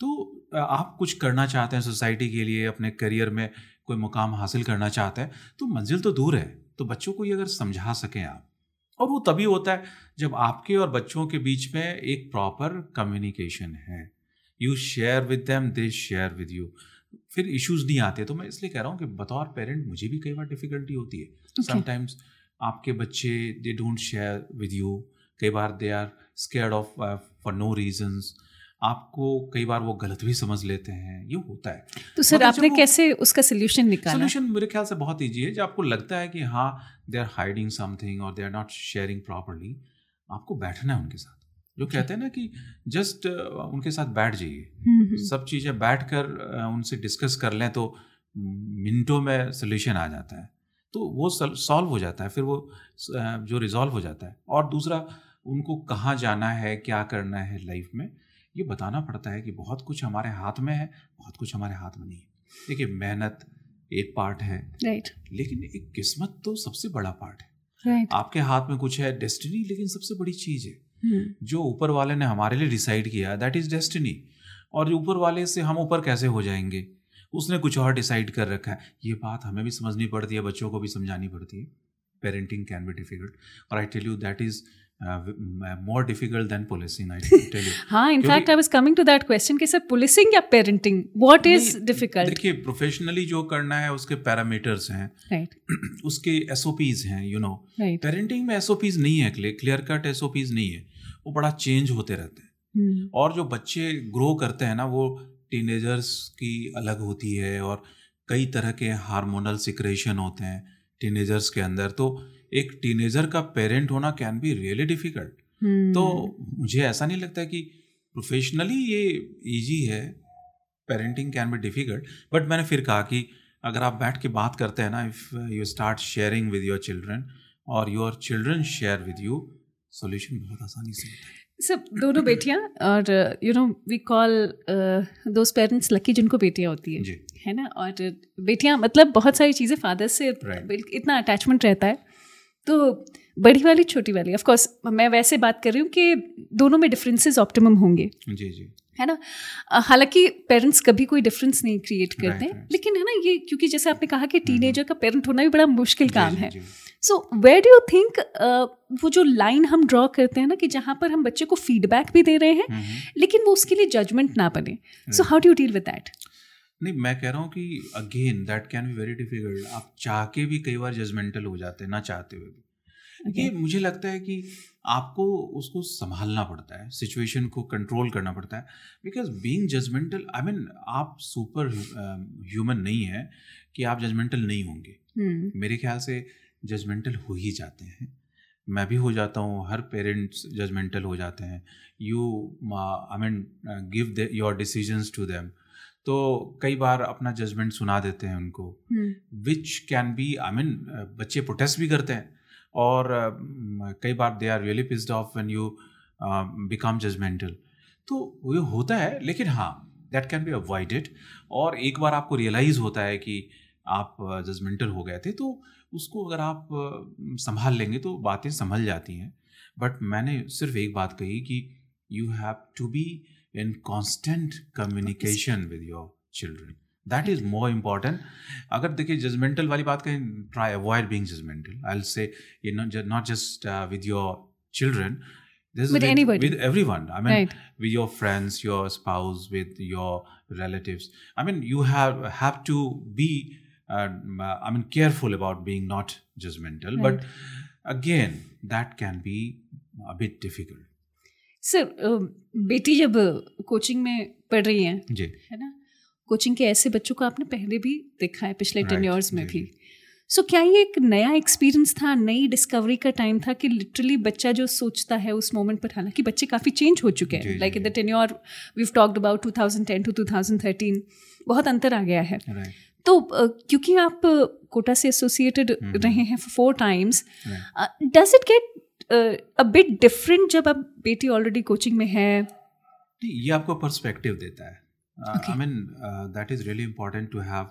B: तो आप कुछ करना चाहते हैं सोसाइटी के लिए अपने करियर में कोई मुकाम हासिल करना चाहते हैं तो मंजिल तो दूर है। तो बच्चों को ये अगर समझा सकें आप। और वो तभी होता है जब आपके और बच्चों के बीच में एक प्रॉपर कम्युनिकेशन है। You share with them they share with you फिर इश्यूज़ नहीं आते तो मैं इसलिए कह रहा हूँ कि बतौर पेरेंट मुझे भी कई बार डिफिकल्टी होती है।
A: Sometimes
B: Okay. आपके बच्चे they don't share with you कई बार they are scared of for no reasons आपको कई बार वो गलत भी समझ लेते हैं। ये होता है।
A: तो सर आपने कैसे उसका सोल्यूशन निकाला?
B: सोल्यूशन मेरे ख्याल से बहुत ईजी है। जब आपको लगता है कि हाँ दे आर हाइडिंग समथिंग और they are not sharing properly आपको बैठना है उनके साथ। जो कहते हैं ना कि जस्ट उनके साथ बैठ जाइए। सब चीज़ें बैठ कर उनसे डिस्कस कर लें तो मिनटों में सोल्यूशन आ जाता है। तो वो सॉल्व हो जाता है फिर वो जो रिजॉल्व हो जाता है। और दूसरा उनको कहाँ जाना है क्या करना है लाइफ में ये बताना पड़ता है कि बहुत कुछ हमारे हाथ में है बहुत कुछ हमारे हाथ में नहीं है। देखिए मेहनत एक पार्ट है
A: राइट right.
B: लेकिन एक किस्मत तो सबसे बड़ा पार्ट है।
A: राइट
B: आपके हाथ में कुछ है डेस्टिनी लेकिन सबसे बड़ी चीज़ है। जो ऊपर वाले ने हमारे लिए डिसाइड किया दैट इज़ डेस्टिनी और ऊपर वाले से हम ऊपर कैसे हो जाएँगे? उसने कुछ और डिसाइड कर रखा है। ये बात हमें भी समझनी पड़ती है, बच्चों को भी समझानी पड़ती है। पेरेंटिंग कैन बी डिफ़िकल्ट और I tell you that is more difficult than policing I tell you
A: हाँ
B: in fact
A: I was coming to that question कि सर पुलिसिंग या पेरेंटिंग व्हाट इज़ डिफ़िकल्ट
B: देखिए प्रोफेशनली जो करना है उसके parameters हैं।
A: राइट
B: उसके एस हैं यू नो पेरेंटिंग में एस नहीं है क्लियर कट एस नहीं है। वो बड़ा चेंज होते रहते हैं।
A: हम्म,
B: और जो बच्चे ग्रो करते हैं ना वो टीनेजर्स की अलग होती है और कई तरह के हार्मोनल सिक्रेशन होते हैं टीनेजर्स के अंदर। तो एक टीनेजर का पेरेंट होना कैन बी रियली डिफ़िकल्ट तो मुझे ऐसा नहीं लगता कि प्रोफेशनली ये इजी है parenting can be difficult but मैंने फिर कहा कि अगर आप बैठ के बात करते हैं ना if you start sharing with your children और your children share with you solution बहुत आसानी से होता है।
A: सब दोनों बेटियाँ और you know we call those parents lucky जिनको बेटियाँ होती है है ना? और बेटियाँ मतलब बहुत सारी चीज़ें फादर से
B: Right.
A: इतना अटैचमेंट रहता है। तो बड़ी वाली छोटी वाली। ऑफ़ कोर्स मैं वैसे बात कर रही हूँ कि दोनों में डिफरेंसेस ऑप्टिमम होंगे।
B: जी जी।
A: है ना? हालाँकि पेरेंट्स कभी कोई डिफरेंस नहीं क्रिएट करते
B: Right, right.
A: लेकिन है ना ये क्योंकि जैसे आपने कहा कि टीनेजर का पेरेंट होना भी बड़ा मुश्किल काम
B: जी,
A: है। So where do you think वो जो लाइन हम ड्रॉ करते हैं ना कि जहाँ पर हम बच्चे को फीडबैक भी दे रहे हैं
B: हम्म, हम्म।
A: लेकिन वो उसके लिए जजमेंट ना बने। So how do you deal with that
B: नहीं मैं कह रहा हूँ कि again that can be very difficult आप चाह के भी कई बार जजमेंटल हो जाते हैं ना चाहते हुए भी। ये मुझे लगता है कि आपको उसको संभालना पड़ता है सिचुएशन को कंट्रोल करना पड़ता है। Because being judgemental I mean आप सुपर ह्यूमन uh, नहीं है कि आप जजमेंटल नहीं होंगे।
A: हम्म
B: मेरे ख्याल से जजमेंटल हो ही जाते हैं। मैं भी हो जाता हूँ हर पेरेंट्स जजमेंटल हो जाते हैं। You I mean give your decisions to them तो कई बार अपना जजमेंट सुना देते हैं उनको which can be I mean बच्चे प्रोटेस्ट भी करते हैं। और uh, कई बार they are really pissed off when you become judgemental तो वो होता है लेकिन हाँ दैट कैन बी अवॉइडेड और एक बार आपको रियलाइज़ होता है कि आप जजमेंटल हो गए थे तो उसको अगर आप संभाल लेंगे तो बातें संभल जाती हैं। बट मैंने सिर्फ़ एक बात कही कि you have to be In constant communication with your children that is more important अगर देखिए जजमेंटल वाली बात करें try avoid being judgmental I say ये not just with your children this is
A: With anybody.
B: with everyone i mean
A: Right.
B: with your friends your spouse with your relatives i mean you have have to be um, uh, i mean careful about being not judgmental but again that can be a bit difficult
A: Sir बेटी जब coaching में पढ़ रही हैं
B: जी।
A: है ना? Coaching के ऐसे बच्चों को आपने पहले भी देखा है पिछले टेन ईयर्स में भी। सो क्या ये एक नया एक्सपीरियंस था नई डिस्कवरी का टाइम था कि लिटरली बच्चा जो सोचता है उस मोमेंट पर हालाँकि बच्चे काफ़ी चेंज हो चुके हैं? Like in the
B: ten
A: tenure we talked about 2010 to 2013 बहुत अंतर आ गया है।
B: Right
A: तो क्योंकि आप कोटा से एसोसिएटेड
B: हम्म।
A: रहे हैं four
B: times
A: does it get a bit different जब अब बेटी ऑलरेडी कोचिंग में है।
B: ये आपको पर्सपेक्टिव देता है। I mean that is really important to have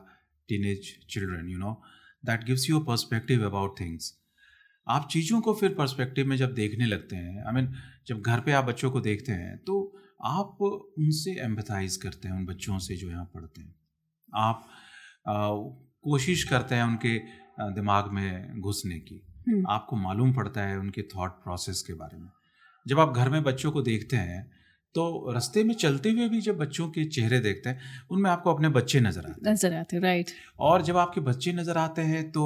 B: teenage children you know that gives you a perspective about things आप चीज़ों को फिर पर्सपेक्टिव में जब देखने लगते हैं आई I मीन mean, जब घर पे आप बच्चों को देखते हैं तो आप उनसे एम्पथाइज करते हैं उन बच्चों से जो यहाँ पढ़ते हैं। आप uh, कोशिश करते हैं उनके uh, दिमाग में घुसने की। आपको मालूम पड़ता है उनके थॉट प्रोसेस के बारे में। जब आप घर में बच्चों को देखते हैं तो रास्ते में चलते हुए भी जब बच्चों के चेहरे देखते हैं उनमें आपको अपने बच्चे नज़र आते हैं।
A: नज़र आते राइट
B: और जब आपके बच्चे नज़र आते हैं तो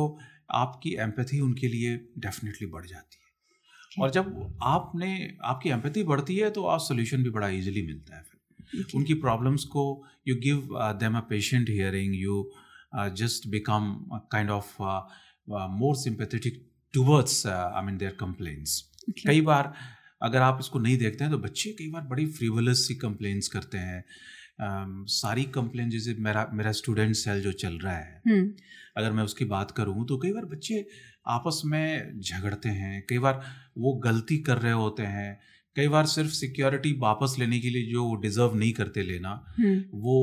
B: आपकी एम्पैथी उनके लिए डेफिनेटली बढ़ जाती है। और जब आपने आपकी एम्पैथी बढ़ती है तो आप सोल्यूशन भी बड़ा इजीली मिलता है फिर। उनकी प्रॉब्लम्स को you give them a patient hearing you just become kind of more sympathetic towards I mean their complaints कई बार अगर आप इसको नहीं देखते हैं तो बच्चे कई बार बड़ी फ्रीवलस सी कंप्लेंट्स करते हैं। um, सारी कंप्लेन जैसे मेरा मेरा स्टूडेंट सेल जो चल रहा है अगर मैं उसकी बात करूँ तो कई बार बच्चे आपस में झगड़ते हैं कई बार वो गलती कर रहे होते हैं। कई बार सिर्फ़ सिक्योरिटी वापस लेने के लिए जो वो डिजर्व नहीं करते लेना वो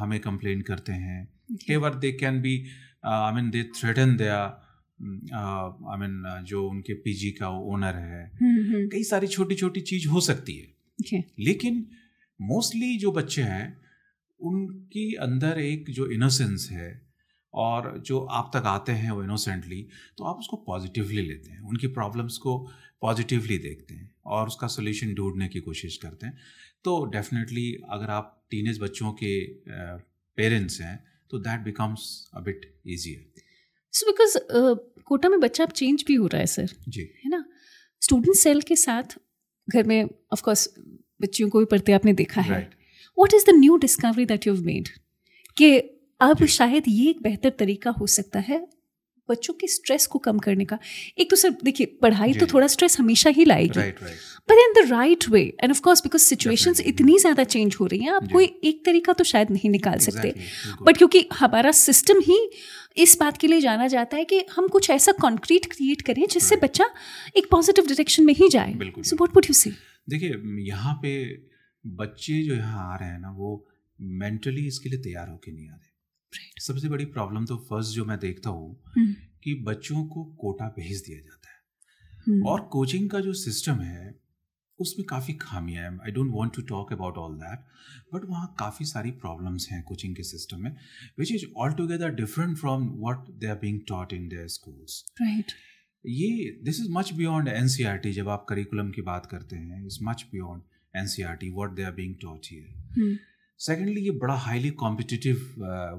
B: हमें कंप्लेन करते हैं। कई बार they can be I mean they threaten Daya I mean जो उनके पीजी का ओनर है कई सारी छोटी छोटी चीज़ हो सकती है। लेकिन मोस्टली जो बच्चे हैं उनकी अंदर एक जो इनोसेंस है और जो आप तक आते हैं वो इनोसेंटली तो आप उसको पॉजिटिवली लेते हैं उनकी प्रॉब्लम्स को पॉजिटिवली देखते हैं और उसका सोल्यूशन ढूँढने की कोशिश करते हैं। तो डेफिनेटली अगर आप टीनेज बच्चों के पेरेंट्स हैं तो that becomes a bit easier
A: so because Kota में बच्चा अब चेंज भी हो रहा है सर
B: जी।
A: है ना? स्टूडेंट सेल के साथ घर में ऑफकोर्स बच्चियों को भी पढ़ते आपने देखा है।
B: What
A: what is the new discovery that you made कि अब शायद ये एक बेहतर तरीका हो सकता है बच्चों के स्ट्रेस को कम करने का। एक तो सर देखिए पढ़ाई तो थोड़ा स्ट्रेस हमेशा ही लाएगी। Right in the right way and of course because
B: situations
A: इतनी ज़्यादा चेंज हो रही हैं आप कोई एक तरीका तो शायद नहीं निकाल सकते। बट क्योंकि हमारा सिस्टम ही इस बात के लिए जाना जाता है कि हम कुछ ऐसा कॉन्क्रीट क्रिएट करें जिससे बच्चा एक पॉजिटिव डायरेक्शन में ही जाए। सो व्हाट वुड यू से
B: देखिए यहाँ पे बच्चे जो यहाँ आ रहे हैं ना वो मेंटली इसके लिए तैयार होके नहीं आ रहे।
A: Right.
B: सबसे बड़ी प्रॉब्लम तो फ़र्स्ट जो मैं देखता हूँ
A: हम्म।
B: कि बच्चों को कोटा भेज दिया जाता है
A: हम्म।
B: और कोचिंग का जो सिस्टम है उसमें काफ़ी खामियाँ हैं I don't want to talk about all that but वहाँ काफ़ी सारी प्रॉब्लम्स हैं कोचिंग के सिस्टम में which is altogether different from what they are being taught in their schools
A: right
B: ये this is much beyond N जब आप curriculum की बात करते हैं is much beyond N C R T what they are being taught here secondly ये बड़ा highly competitive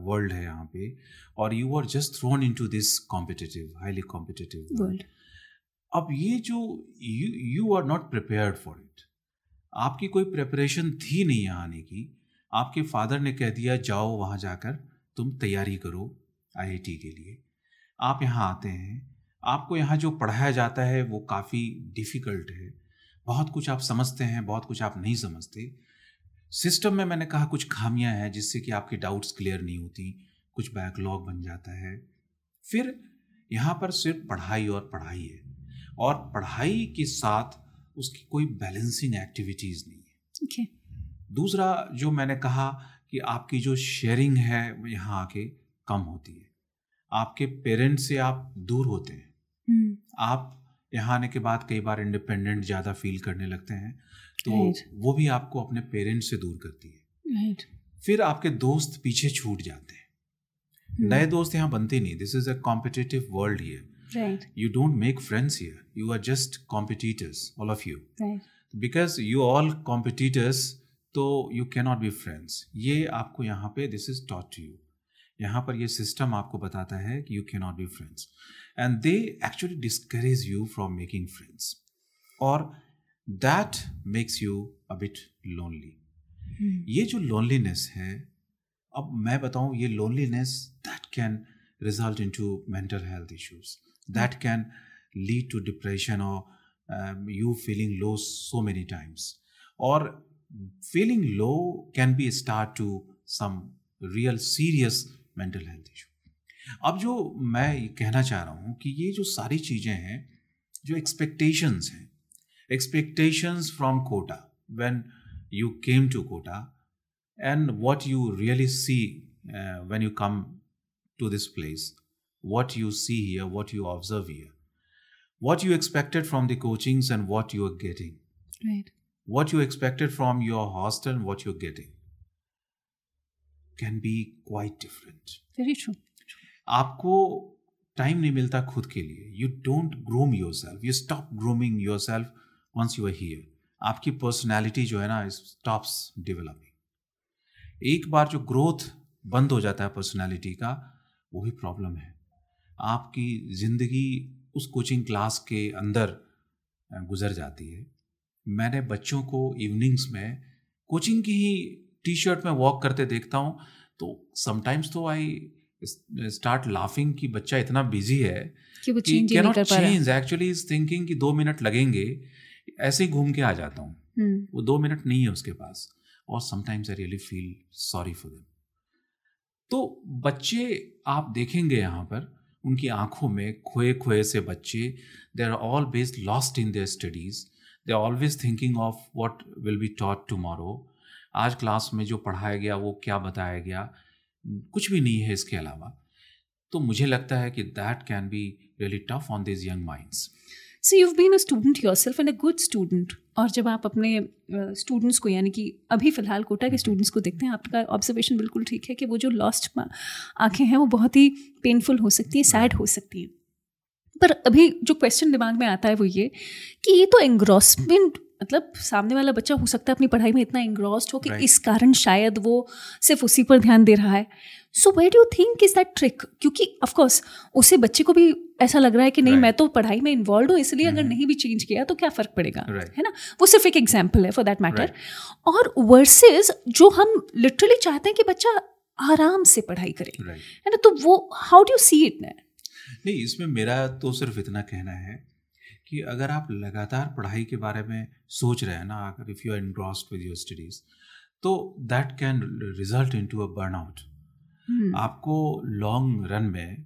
B: world है यहाँ पे और you are just thrown into this competitive highly competitive
A: world
B: अब ये जो you you are not prepared for it आपकी कोई प्रिपरेशन थी नहीं यहाँ आने की। आपके फादर ने कह दिया जाओ वहाँ जाकर तुम तैयारी करो आईआईटी के लिए। आप यहाँ आते हैं। आपको यहाँ जो पढ़ाया जाता है वो काफ़ी डिफ़िकल्ट है। बहुत कुछ आप समझते हैं बहुत कुछ आप नहीं समझते। सिस्टम में मैंने कहा कुछ खामियाँ हैं जिससे कि आपकी डाउट्स क्लियर नहीं होती कुछ बैकलॉग बन जाता है। फिर यहाँ पर सिर्फ़ पढ़ाई और पढ़ाई है और पढ़ाई के साथ उसकी कोई बैलेंसिंग एक्टिविटीज़ नहीं है।
A: ओके।
B: दूसरा जो मैंने कहा कि आपकी जो शेयरिंग है यहाँ आके कम होती है। आपके पेरेंट्स से आप दूर होते हैं।
A: हम्म,
B: आप यहाँ आने के बाद कई बार इंडिपेंडेंट ज़्यादा फील करने लगते हैं। तो वो भी आपको अपने पेरेंट्स से दूर करती है। फिर आपके दोस्त पीछे छूट जाते हैं।
A: hmm.
B: नए दोस्त यहाँ बनते नहीं। This is a world
A: here
B: you don't make friends here you are just competitors all of you because you all competitors so you can be friends ये आपको यहाँ पे this is taught to you यहाँ पर ये system आपको बताता है कि you cannot be friends and they actually discourage you from making friends और that makes you a bit lonely. ये जो लोनलीनेस है अब मैं बताऊँ ये loneliness that can result into mental health issues that can lead to depression और you feeling low so many times और feeling low can be start to some real serious mental health issue अब जो मैं कहना चाह रहा हूँ कि ये जो सारी चीज़ें हैं जो एक्सपेक्टेशंस हैं expectations from Kota when you came to Kota and what you really see uh, when you come to this place, what you see here, what you observe here, what you expected from the coachings and what you are getting,
A: right
B: what you expected from your hostel and what you're getting can be quite different.
A: Very true
B: आपको time नहीं मिलता खुद के लिए you don't groom yourself you stop grooming yourself once you are here आपकी personality जो है ना स्टॉप्स डेवलपिंग एक बार जो ग्रोथ बंद हो जाता है पर्सनैलिटी का वही प्रॉब्लम है। आपकी ज़िंदगी उस कोचिंग क्लास के अंदर गुजर जाती है। मैंने बच्चों को इवनिंग्स में कोचिंग की ही टी शर्ट में वॉक करते देखता हूँ तो समटाइम्स तो आई स्टार्ट लाफिंग कि बच्चा इतना बिज़ी है
A: कि वो cannot
B: change actually is thinking कि दो मिनट लगेंगे। ऐसे ही घूम के आ जाता हूँ।
A: हम्म,
B: वो दो मिनट नहीं है उसके पास और sometimes I really feel sorry for them तो बच्चे आप देखेंगे यहाँ पर उनकी आँखों में खोए खोए से बच्चे they are all based lost in their studies they are always thinking of what will be taught tomorrow आज क्लास में जो पढ़ाया गया वो क्या बताया गया कुछ भी नहीं है इसके अलावा। तो मुझे लगता है कि that can be really tough on these young minds
A: so you been a student student yourself and a good student और जब आप अपने स्टूडेंट्स uh, को यानी कि अभी फ़िलहाल कोटा के स्टूडेंट्स को देखते हैं आपका ऑब्जर्वेशन बिल्कुल ठीक है कि वो जो लॉस्ट आँखें हैं वो बहुत ही पेनफुल हो सकती हैं सैड हो सकती हैं। पर अभी जो क्वेश्चन दिमाग में आता है वो ये कि ये तो एंग्रॉसमेंट मतलब सामने वाला बच्चा हो सकता है अपनी पढ़ाई में इतना एंग्रॉस्ड हो कि
B: Right.
A: इस कारण शायद वो सिर्फ़ उसी पर ध्यान दे रहा है। So what you think is that trick क्योंकि ऑफकोर्स उसे बच्चे को भी ऐसा लग रहा है कि नहीं
B: Right.
A: मैं तो पढ़ाई में इन्वॉल्व हूँ इसलिए अगर
B: Mhm.
A: नहीं भी चेंज किया तो क्या फ़र्क पड़ेगा
B: Right.
A: है ना? वो सिर्फ़ एक एग्ज़ाम्पल है फॉर दैट मैटर और वर्सेस जो हम लिटरली चाहते हैं कि बच्चा आराम से पढ़ाई करे
B: राइट
A: है ना? तो वो हाउ डू सी इट
B: नहीं इसमें मेरा तो सिर्फ़ इतना कहना है कि अगर आप लगातार पढ़ाई के बारे में सोच रहे हैं ना अगर if you are engrossed with your studies तो that can result into a burn out आपको लॉन्ग रन में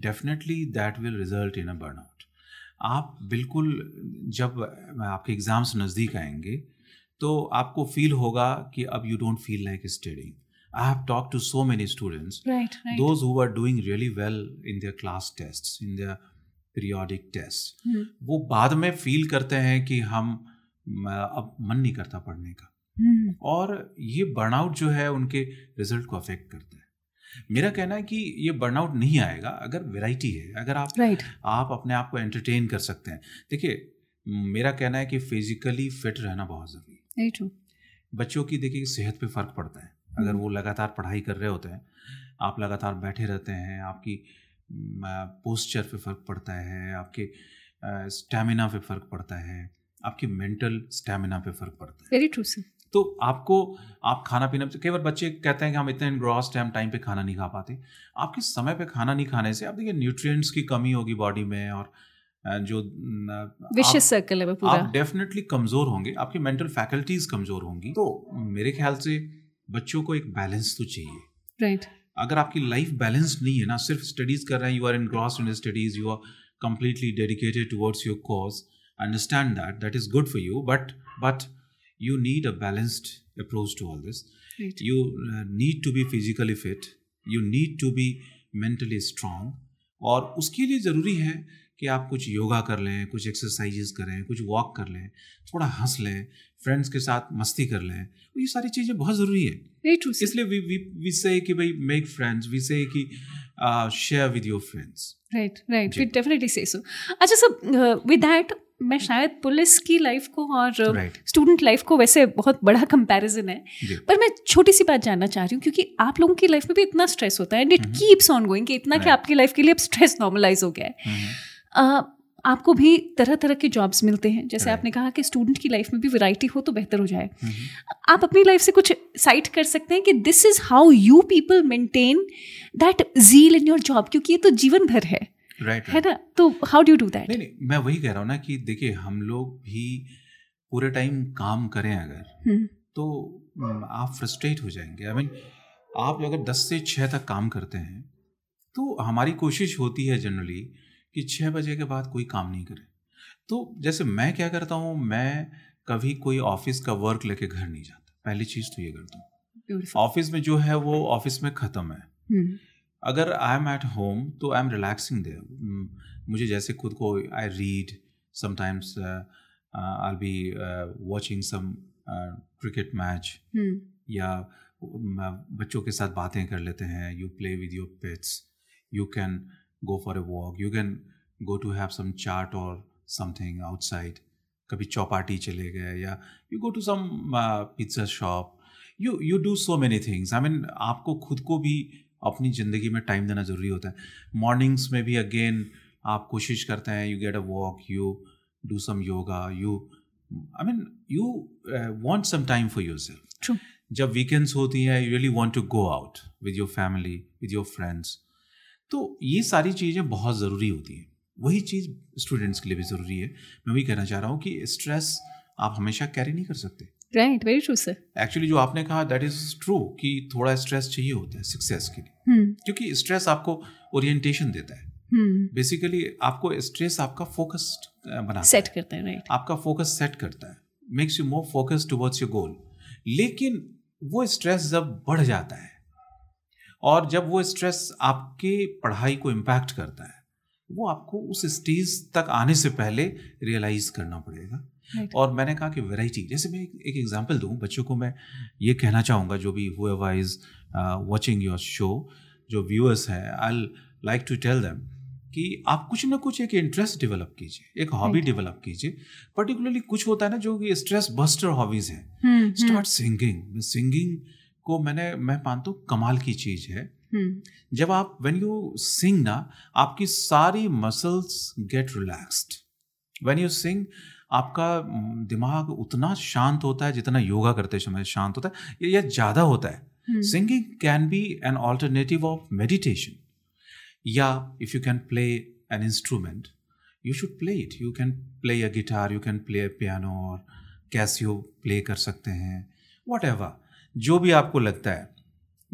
B: definitely that will result in a burn out आप बिल्कुल जब आपके एग्ज़ाम्स नज़दीक आएँगे तो आपको फील होगा कि अब you don't feel like studying I have talked to so many students,
A: right, right.
B: those who are doing really well in their class tests, in their periodic tests.
A: Hmm.
B: वो बाद में फील करते हैं कि हम अब मन नहीं करता पढ़ने का
A: Hmm.
B: और ये बर्नआउट जो है उनके रिज़ल्ट को अफेक्ट करता है मेरा कहना है कि ये बर्नआउट नहीं आएगा अगर वैरायटी है अगर आप
A: right.
B: आप अपने आप को एंटरटेन कर सकते हैं देखिए मेरा कहना है कि फिजिकली फिट रहना बहुत ज़रूरी है
A: true.
B: बच्चों की देखिए सेहत पे फ़र्क पड़ता है अगर वो लगातार पढ़ाई कर रहे होते हैं आप लगातार बैठे रहते हैं आपकी पोस्चर पे फ़र्क पड़ता है आपके स्टेमिना पे फ़र्क पड़ता है आपकी मेंटल स्टेमिना पे फ़र्क पड़ता है
A: Very true, sir.
B: तो आपको आप खाना पीना कई बार बच्चे कहते हैं कि हम इतने इनग्रॉस्ड हैं हम टाइम पे खाना नहीं खा पाते आपके समय पे खाना नहीं खाने से आप देखिए न्यूट्रिएंट्स की कमी होगी बॉडी में और जो
A: Vicious circle है पूरा.
B: आप डेफिनेटली कमज़ोर होंगे आपकी मेंटल फैकल्टीज कमज़ोर होंगी तो मेरे ख्याल से बच्चों को एक बैलेंस तो चाहिए
A: Right.
B: अगर आपकी लाइफ बैलेंस नहीं है ना सिर्फ़ स्टडीज़ कर रहे हैं you are engrossed in studies you are completely dedicated towards your cause understand that that is good for you but but you need a balanced approach to all this.
A: Right.
B: you uh, need to be physically fit. You need to be mentally strong. और उसके लिए ज़रूरी है कि आप कुछ योगा कर लें कुछ एक्सरसाइजेस करें कुछ वॉक कर लें थोड़ा हंस लें फ्रेंड्स के साथ मस्ती कर लें। ये सारी चीज़ें बहुत ज़रूरी है. इसलिए वी वी वी से कि भाई मेक फ्रेंड्स वी से कि share with your
A: friends right
B: right
A: we definitely say so अच्छा सर विद दैट मैं शायद पुलिस की लाइफ को और
B: Right.
A: स्टूडेंट लाइफ को वैसे बहुत बड़ा कंपैरिजन है पर मैं छोटी सी बात जानना चाह रही हूँ क्योंकि आप लोगों की लाइफ में भी इतना स्ट्रेस होता है and it keeps on going कि इतना कि आपकी लाइफ के लिए अब स्ट्रेस नॉर्मलाइज हो गया है।
B: हम्म,
A: आपको भी तरह तरह के जॉब्स मिलते हैं जैसे
B: Right.
A: आपने कहा कि स्टूडेंट की लाइफ में भी वैरायटी हो तो बेहतर हो जाए।
B: हम्म,
A: आप अपनी लाइफ से कुछ साइट कर सकते हैं कि this is how you people maintain that zeal in your job क्योंकि ये तो जीवन भर है।
B: राइट
A: है ना? तो हाउ डू डू दैट
B: नहीं नहीं मैं वही कह रहा हूँ ना कि देखिए हम लोग भी पूरे टाइम काम करें अगर तो हम्म, आप फ्रस्ट्रेट हो जाएँगे। आई मीन आप अगर 10 से 6 तक काम करते हैं तो हमारी कोशिश होती है जनरली कि 6 बजे के बाद कोई काम नहीं करे। तो जैसे मैं क्या करता हूँ मैं कभी कोई ऑफ़िस का वर्क लेके घर नहीं जाता। पहली चीज़ तो ये करता हूँ। ऑफ़िस में जो है वो ऑफ़िस में ख़त्म है। अगर आई एम एट होम तो आई एम रिलैक्सिंग देयर मुझे जैसे खुद को I read sometimes I be watching some cricket match या बच्चों के साथ बातें कर लेते हैं you play with your pets you can go for a walk you can go to have some chaat और समथिंग आउटसाइड कभी चौपाटी चले गए या you go to some pizza shop you you do so many things I mean आपको खुद को भी अपनी ज़िंदगी में टाइम देना ज़रूरी होता है। मॉर्निंग्स में भी अगेन आप कोशिश करते हैं you get a walk you do some yoga you I mean you want some time for
A: yourself
B: जब वीकेंड्स होती हैं you really want to go out with your family with your friends तो ये सारी चीज़ें बहुत ज़रूरी होती हैं। वही चीज़ स्टूडेंट्स के लिए भी ज़रूरी है। मैं वही कहना चाह रहा हूँ कि स्ट्रेस आप हमेशा कैरी नहीं कर सकते।
A: Right very true sir
B: actually जो आपने कहा दैट इज़ ट्रू कि थोड़ा स्ट्रेस चाहिए होता है सक्सेस के लिए। क्योंकि स्ट्रेस आपको ओरिएंटेशन देता है। बेसिकली आपको स्ट्रेस आपका फोकस बनाता
A: सेट
B: है।
A: करते हैं राइट
B: आपका फोकस सेट करता है। Makes you more focus towards your goal लेकिन वो स्ट्रेस जब बढ़ जाता है और जब वो स्ट्रेस आपके पढ़ाई को इम्पैक्ट करता है वो आपको उस स्टेज तक आने से पहले रियलाइज़ करना पड़ेगा।
A: Right.
B: और मैंने कहा कि वैरायटी जैसे मैं एक, एग्जांपल दूँ बच्चों को मैं ये कहना चाहूँगा जो भी whoever is watching your show जो व्यूअर्स हैं I like to tell them कि आप कुछ ना कुछ एक इंटरेस्ट डेवलप कीजिए एक हॉबी डेवलप कीजिए। पर्टिकुलरली कुछ होता है ना जो कि स्ट्रेस बस्टर हॉबीज हैं। स्टार्ट सिंगिंग सिंगिंग को मैंने मैं मानता हूँ कमाल की चीज़ है। जब आप व्हेन यू सिंग ना आपकी सारी muscles get relaxed when you sing आपका दिमाग उतना शांत होता है जितना योगा करते समय शांत होता है या- ज़्यादा होता है। Singing can be an alternative of meditation. या if you can play an instrument you should play it. You can play a guitar you can play a piano और कैसियो प्ले कर सकते हैं वट जो भी आपको लगता है।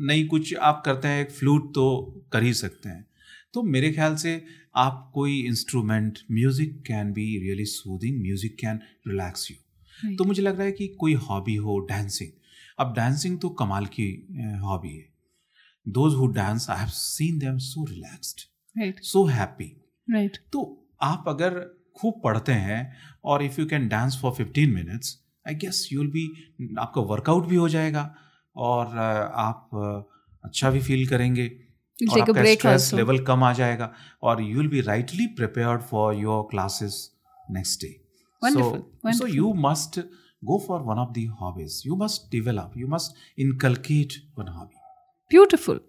B: नहीं कुछ आप करते हैं एक फ्लूट तो कर ही सकते हैं। तो मेरे ख्याल से आप कोई instrument music can be really soothing music can relax you तो मुझे लग रहा है कि कोई हॉबी हो डांसिंग अब डांसिंग तो कमाल की हॉबी है। Those who dance I have seen them so relaxed so happy
A: right
B: तो आप अगर खूब पढ़ते हैं और if you can dance for fifteen minutes I guess you will be आपका वर्कआउट भी हो जाएगा और आप अच्छा भी फील करेंगे। लेवल कम आ जाएगा और you will be rightly prepared for your classes next day so you must go for one of the hobbies you must develop you must inculcate one hobby
A: beautiful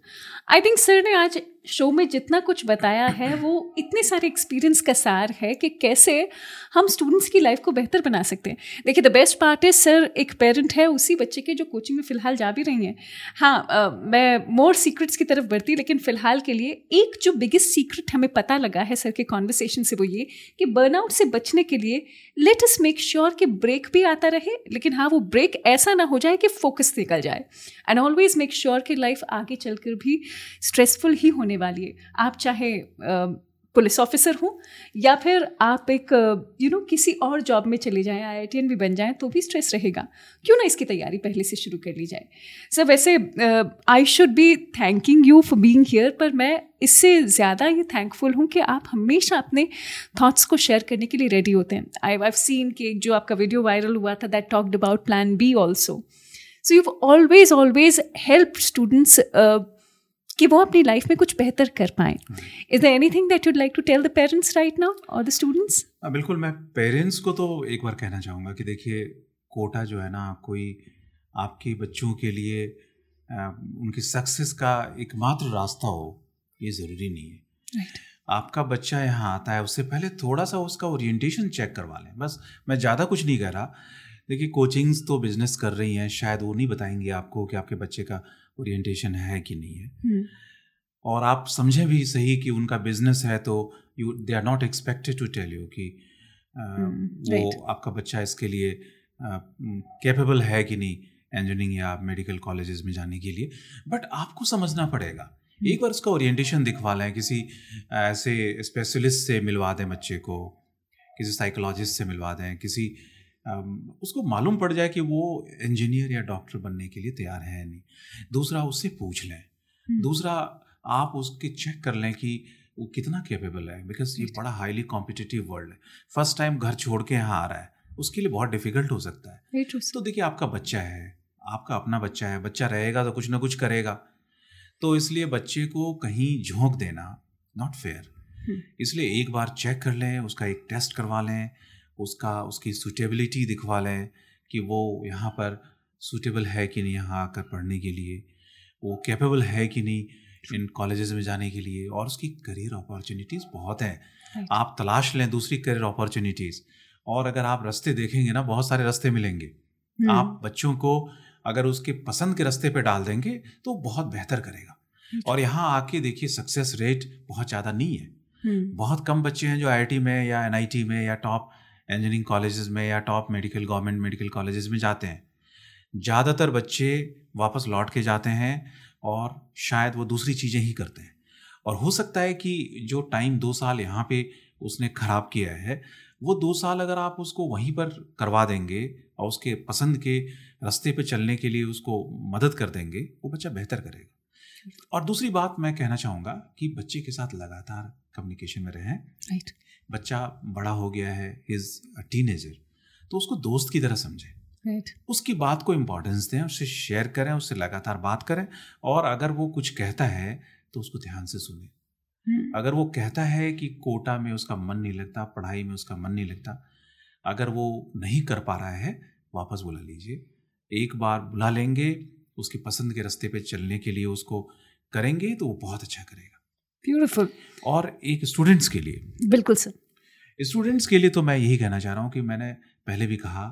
A: I think sir ने आज show में जितना कुछ बताया है वो इतने सारे एक्सपीरियंस का सार है कि कैसे हम स्टूडेंट्स की लाइफ को बेहतर बना सकते हैं। देखिए the best part is sir एक पेरेंट है उसी बच्चे के जो कोचिंग में फ़िलहाल जा भी रही हैं। हाँ आ, मैं मोर सीक्रेट्स की तरफ़ बढ़ती लेकिन फ़िलहाल के लिए एक जो बिगेस्ट सीक्रेट हमें पता लगा है सर के कॉन्वर्सेशन से वो ये कि बर्नआउट से बचने के लिए लेट अस मेक श्योर कि ब्रेक भी आता रहे लेकिन हाँ वो ब्रेक ऐसा ना हो जाए कि फोकस निकल जाए। एंड ऑलवेज मेक श्योर कि लाइफ आगे चलकर भी स्ट्रेसफुल ही होने वाली है। आप चाहे पुलिस ऑफिसर हो या फिर आप एक यू नो किसी और जॉब में चले जाएँ आई भी बन जाएँ तो भी स्ट्रेस रहेगा। क्यों ना इसकी तैयारी पहले से शुरू कर ली जाए? सर वैसे I should be thanking you for being here पर मैं इससे ज़्यादा ये थैंकफुल हूँ कि आप हमेशा अपने थॉट्स को शेयर करने के लिए रेडी होते हैं। आई हैव सीन कि जो आपका वीडियो वायरल हुआ था that talked about plan B also so you always always help students कि वो अपनी लाइफ में कुछ बेहतर कर पाए। Is the anything that you'd like to tell the parents right now और द स्टूडेंट्स
B: बिल्कुल मैं पेरेंट्स को तो एक बार कहना चाहूँगा कि देखिए कोटा जो है ना कोई आपके बच्चों के लिए उनकी सक्सेस का एकमात्र रास्ता हो ये ज़रूरी नहीं है।
A: Right.
B: आपका बच्चा यहाँ आता है उससे पहले थोड़ा सा उसका ओरिएंटेशन चेक करवा लें। बस मैं ज़्यादा कुछ नहीं कह रहा। देखिए कोचिंग्स तो बिज़नेस कर रही हैं शायद वो नहीं बताएँगे आपको कि आपके बच्चे का ओरिएंटेशन है कि नहीं है
A: हम्म।
B: और आप समझें भी सही कि उनका बिज़नेस है तो you they are not expected to tell you कि हम्म, वो आपका बच्चा इसके लिए कैपेबल है कि नहीं इंजीनियरिंग या मेडिकल कॉलेजेस में जाने के लिए बट आपको समझना पड़ेगा हम्म। एक बार उसका ओरिएंटेशन दिखवा लें किसी ऐसे स्पेशलिस्ट से मिलवा दें बच्चे को किसी साइकोलॉजिस्ट से मिलवा दें किसी उसको मालूम पड़ जाए कि वो इंजीनियर या डॉक्टर बनने के लिए तैयार है नहीं। दूसरा उससे पूछ लें। हम्म। दूसरा आप उसके चेक कर लें कि वो कितना कैपेबल है बिकॉज़ ये बड़ा हाईली कॉम्पिटिटिव वर्ल्ड है। फ़र्स्ट टाइम घर छोड़ के यहाँ आ रहा है उसके लिए बहुत डिफ़िकल्ट हो सकता है। तो देखिए आपका बच्चा है आपका अपना बच्चा है बच्चा रहेगा तो कुछ ना कुछ करेगा। तो इसलिए बच्चे को कहीं झोंक देना नॉट फेयर हम्म। इसलिए एक बार चेक कर लें उसका एक टेस्ट करवा लें उसका उसकी सूटेबिलिटी दिखवा लें कि वो यहाँ पर सूटेबल है कि नहीं यहाँ आकर पढ़ने के लिए वो कैपेबल है कि नहीं इन कॉलेजेस में जाने के लिए और उसकी करियर अपॉर्चुनिटीज़ बहुत हैं। आप तलाश लें दूसरी करियर अपॉर्चुनिटीज़ और अगर आप रास्ते देखेंगे ना बहुत सारे रास्ते मिलेंगे। हम्म। आप बच्चों को अगर उसके पसंद के रास्ते पे डाल देंगे तो बहुत बेहतर करेगा। और यहाँ आके देखिए सक्सेस रेट बहुत ज़्यादा नहीं है।
A: हम्म।
B: बहुत कम बच्चे हैं जो आईआईटी में या एनआईटी में या टॉप इंजीनियरिंग कॉलेजेस में या top medical government medical colleges में जाते हैं। ज़्यादातर बच्चे वापस लौट के जाते हैं और शायद वो दूसरी चीज़ें ही करते हैं। और हो सकता है कि जो टाइम दो साल यहाँ पे उसने ख़राब किया है वो दो साल अगर आप उसको वहीं पर करवा देंगे और उसके पसंद के रास्ते पे चलने के लिए उसको मदद कर देंगे वो बच्चा बेहतर करेगा। और दूसरी बात मैं कहना चाहूँगा कि बच्चे के साथ लगातार कम्युनिकेशन में रहें।
A: राइट
B: बच्चा बड़ा हो गया है इज़ अ टीनेजर तो उसको दोस्त की तरह समझें
A: right.
B: उसकी बात को इम्पोर्टेंस दें उससे शेयर करें उससे लगातार बात करें और अगर वो कुछ कहता है तो उसको ध्यान से सुने
A: hmm.
B: अगर वो कहता है कि कोटा में उसका मन नहीं लगता पढ़ाई में उसका मन नहीं लगता अगर वो नहीं कर पा रहा है वापस बुला लीजिए एक बार बुला लेंगे उसकी पसंद के रास्ते पे चलने के लिए उसको करेंगे तो वो बहुत अच्छा करेगा
A: ब्यूटीफुल
B: और एक स्टूडेंट्स के लिए।
A: बिल्कुल सर
B: स्टूडेंट्स के लिए तो मैं यही कहना चाह रहा हूँ कि मैंने पहले भी कहा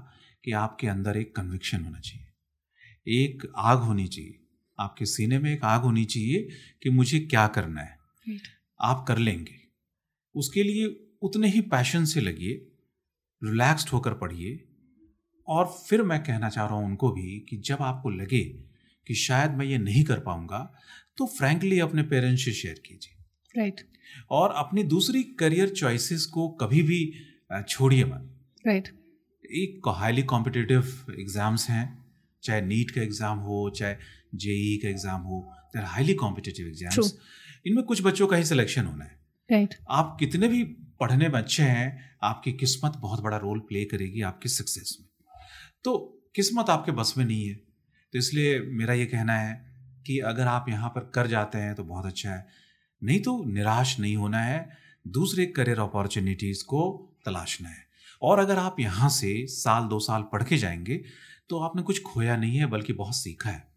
B: कि आपके अंदर एक कन्विक्शन होना चाहिए। एक आग होनी चाहिए। आपके सीने में एक आग होनी चाहिए कि मुझे क्या करना है। आप कर लेंगे। उसके लिए उतने ही पैशन से लगिए रिलैक्स्ड होकर पढ़िए। और फिर मैं कहना चाह रहा हूँ उनको भी कि जब आपको लगे कि शायद मैं ये नहीं कर पाऊँगा तो फ्रैंकली अपने पेरेंट्स से शेयर कीजिए।
A: Right right.
B: और अपनी दूसरी करियर चॉइसेस को कभी भी छोड़िए मत।
A: Right right.
B: एक हाईली कॉम्पिटिटिव एग्ज़ाम्स हैं चाहे नीट का एग्ज़ाम हो चाहे जेई e का एग्ज़ाम हो देर हाईली कॉम्पिटिटिव एग्ज़ाम्स इनमें कुछ बच्चों का ही सिलेक्शन होना है।
A: Right right.
B: आप कितने भी पढ़ने में अच्छे हैं आपकी किस्मत बहुत बड़ा रोल प्ले करेगी आपकी सक्सेस में। तो किस्मत आपके बस में नहीं है। तो इसलिए मेरा ये कहना है कि अगर आप यहाँ पर कर जाते हैं तो बहुत अच्छा है। नहीं तो निराश नहीं होना है दूसरे करियर अपॉर्चुनिटीज़ को तलाशना है। और अगर आप यहाँ से साल दो साल पढ़ के जाएँगे तो आपने कुछ खोया नहीं है बल्कि बहुत सीखा है।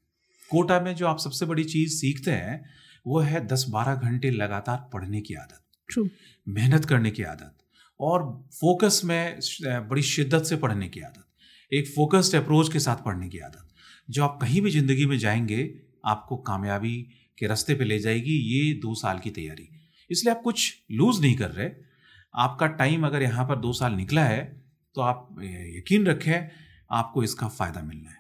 B: कोटा में जो आप सबसे बड़ी चीज़ सीखते हैं वो है दस बारह घंटे लगातार पढ़ने की आदत।
A: True.
B: मेहनत करने की आदत। और फोकस में बड़ी शिद्दत से पढ़ने की आदत। एक फोकस्ड अप्रोच के साथ पढ़ने की आदत। जो आप कहीं भी ज़िंदगी में जाएँगे आपको कामयाबी के रास्ते पे ले जाएगी ये दो साल की तैयारी। इसलिए आप कुछ लूज़ नहीं कर रहे। आपका टाइम अगर यहाँ पर दो साल निकला है तो आप यकीन रखें, आपको इसका फ़ायदा मिलना है।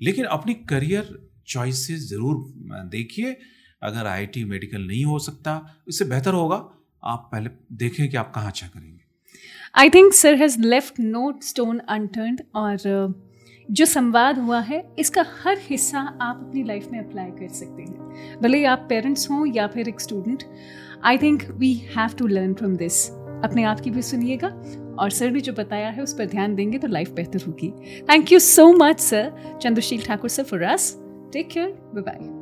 B: लेकिन अपनी करियर चॉइसेस ज़रूर देखिए। अगर आईटी मेडिकल नहीं हो सकता, इससे बेहतर होगा। आप पहले देखें कि आप कहाँ अच्छा करेंगे।
A: I think sir has left no stone unturn और जो संवाद हुआ है, इसका हर हिस्सा आप अपनी लाइफ में अप्लाई कर सकते हैं। भले आप पेरेंट्स हों या फिर एक student I think we have to learn from this अपने आप की भी सुनिएगा, और सर ने जो बताया है, उस पर ध्यान देंगे तो लाइफ बेहतर होगी। Thank you so much sir Chandrasheel Thakur sir for us take care bye bye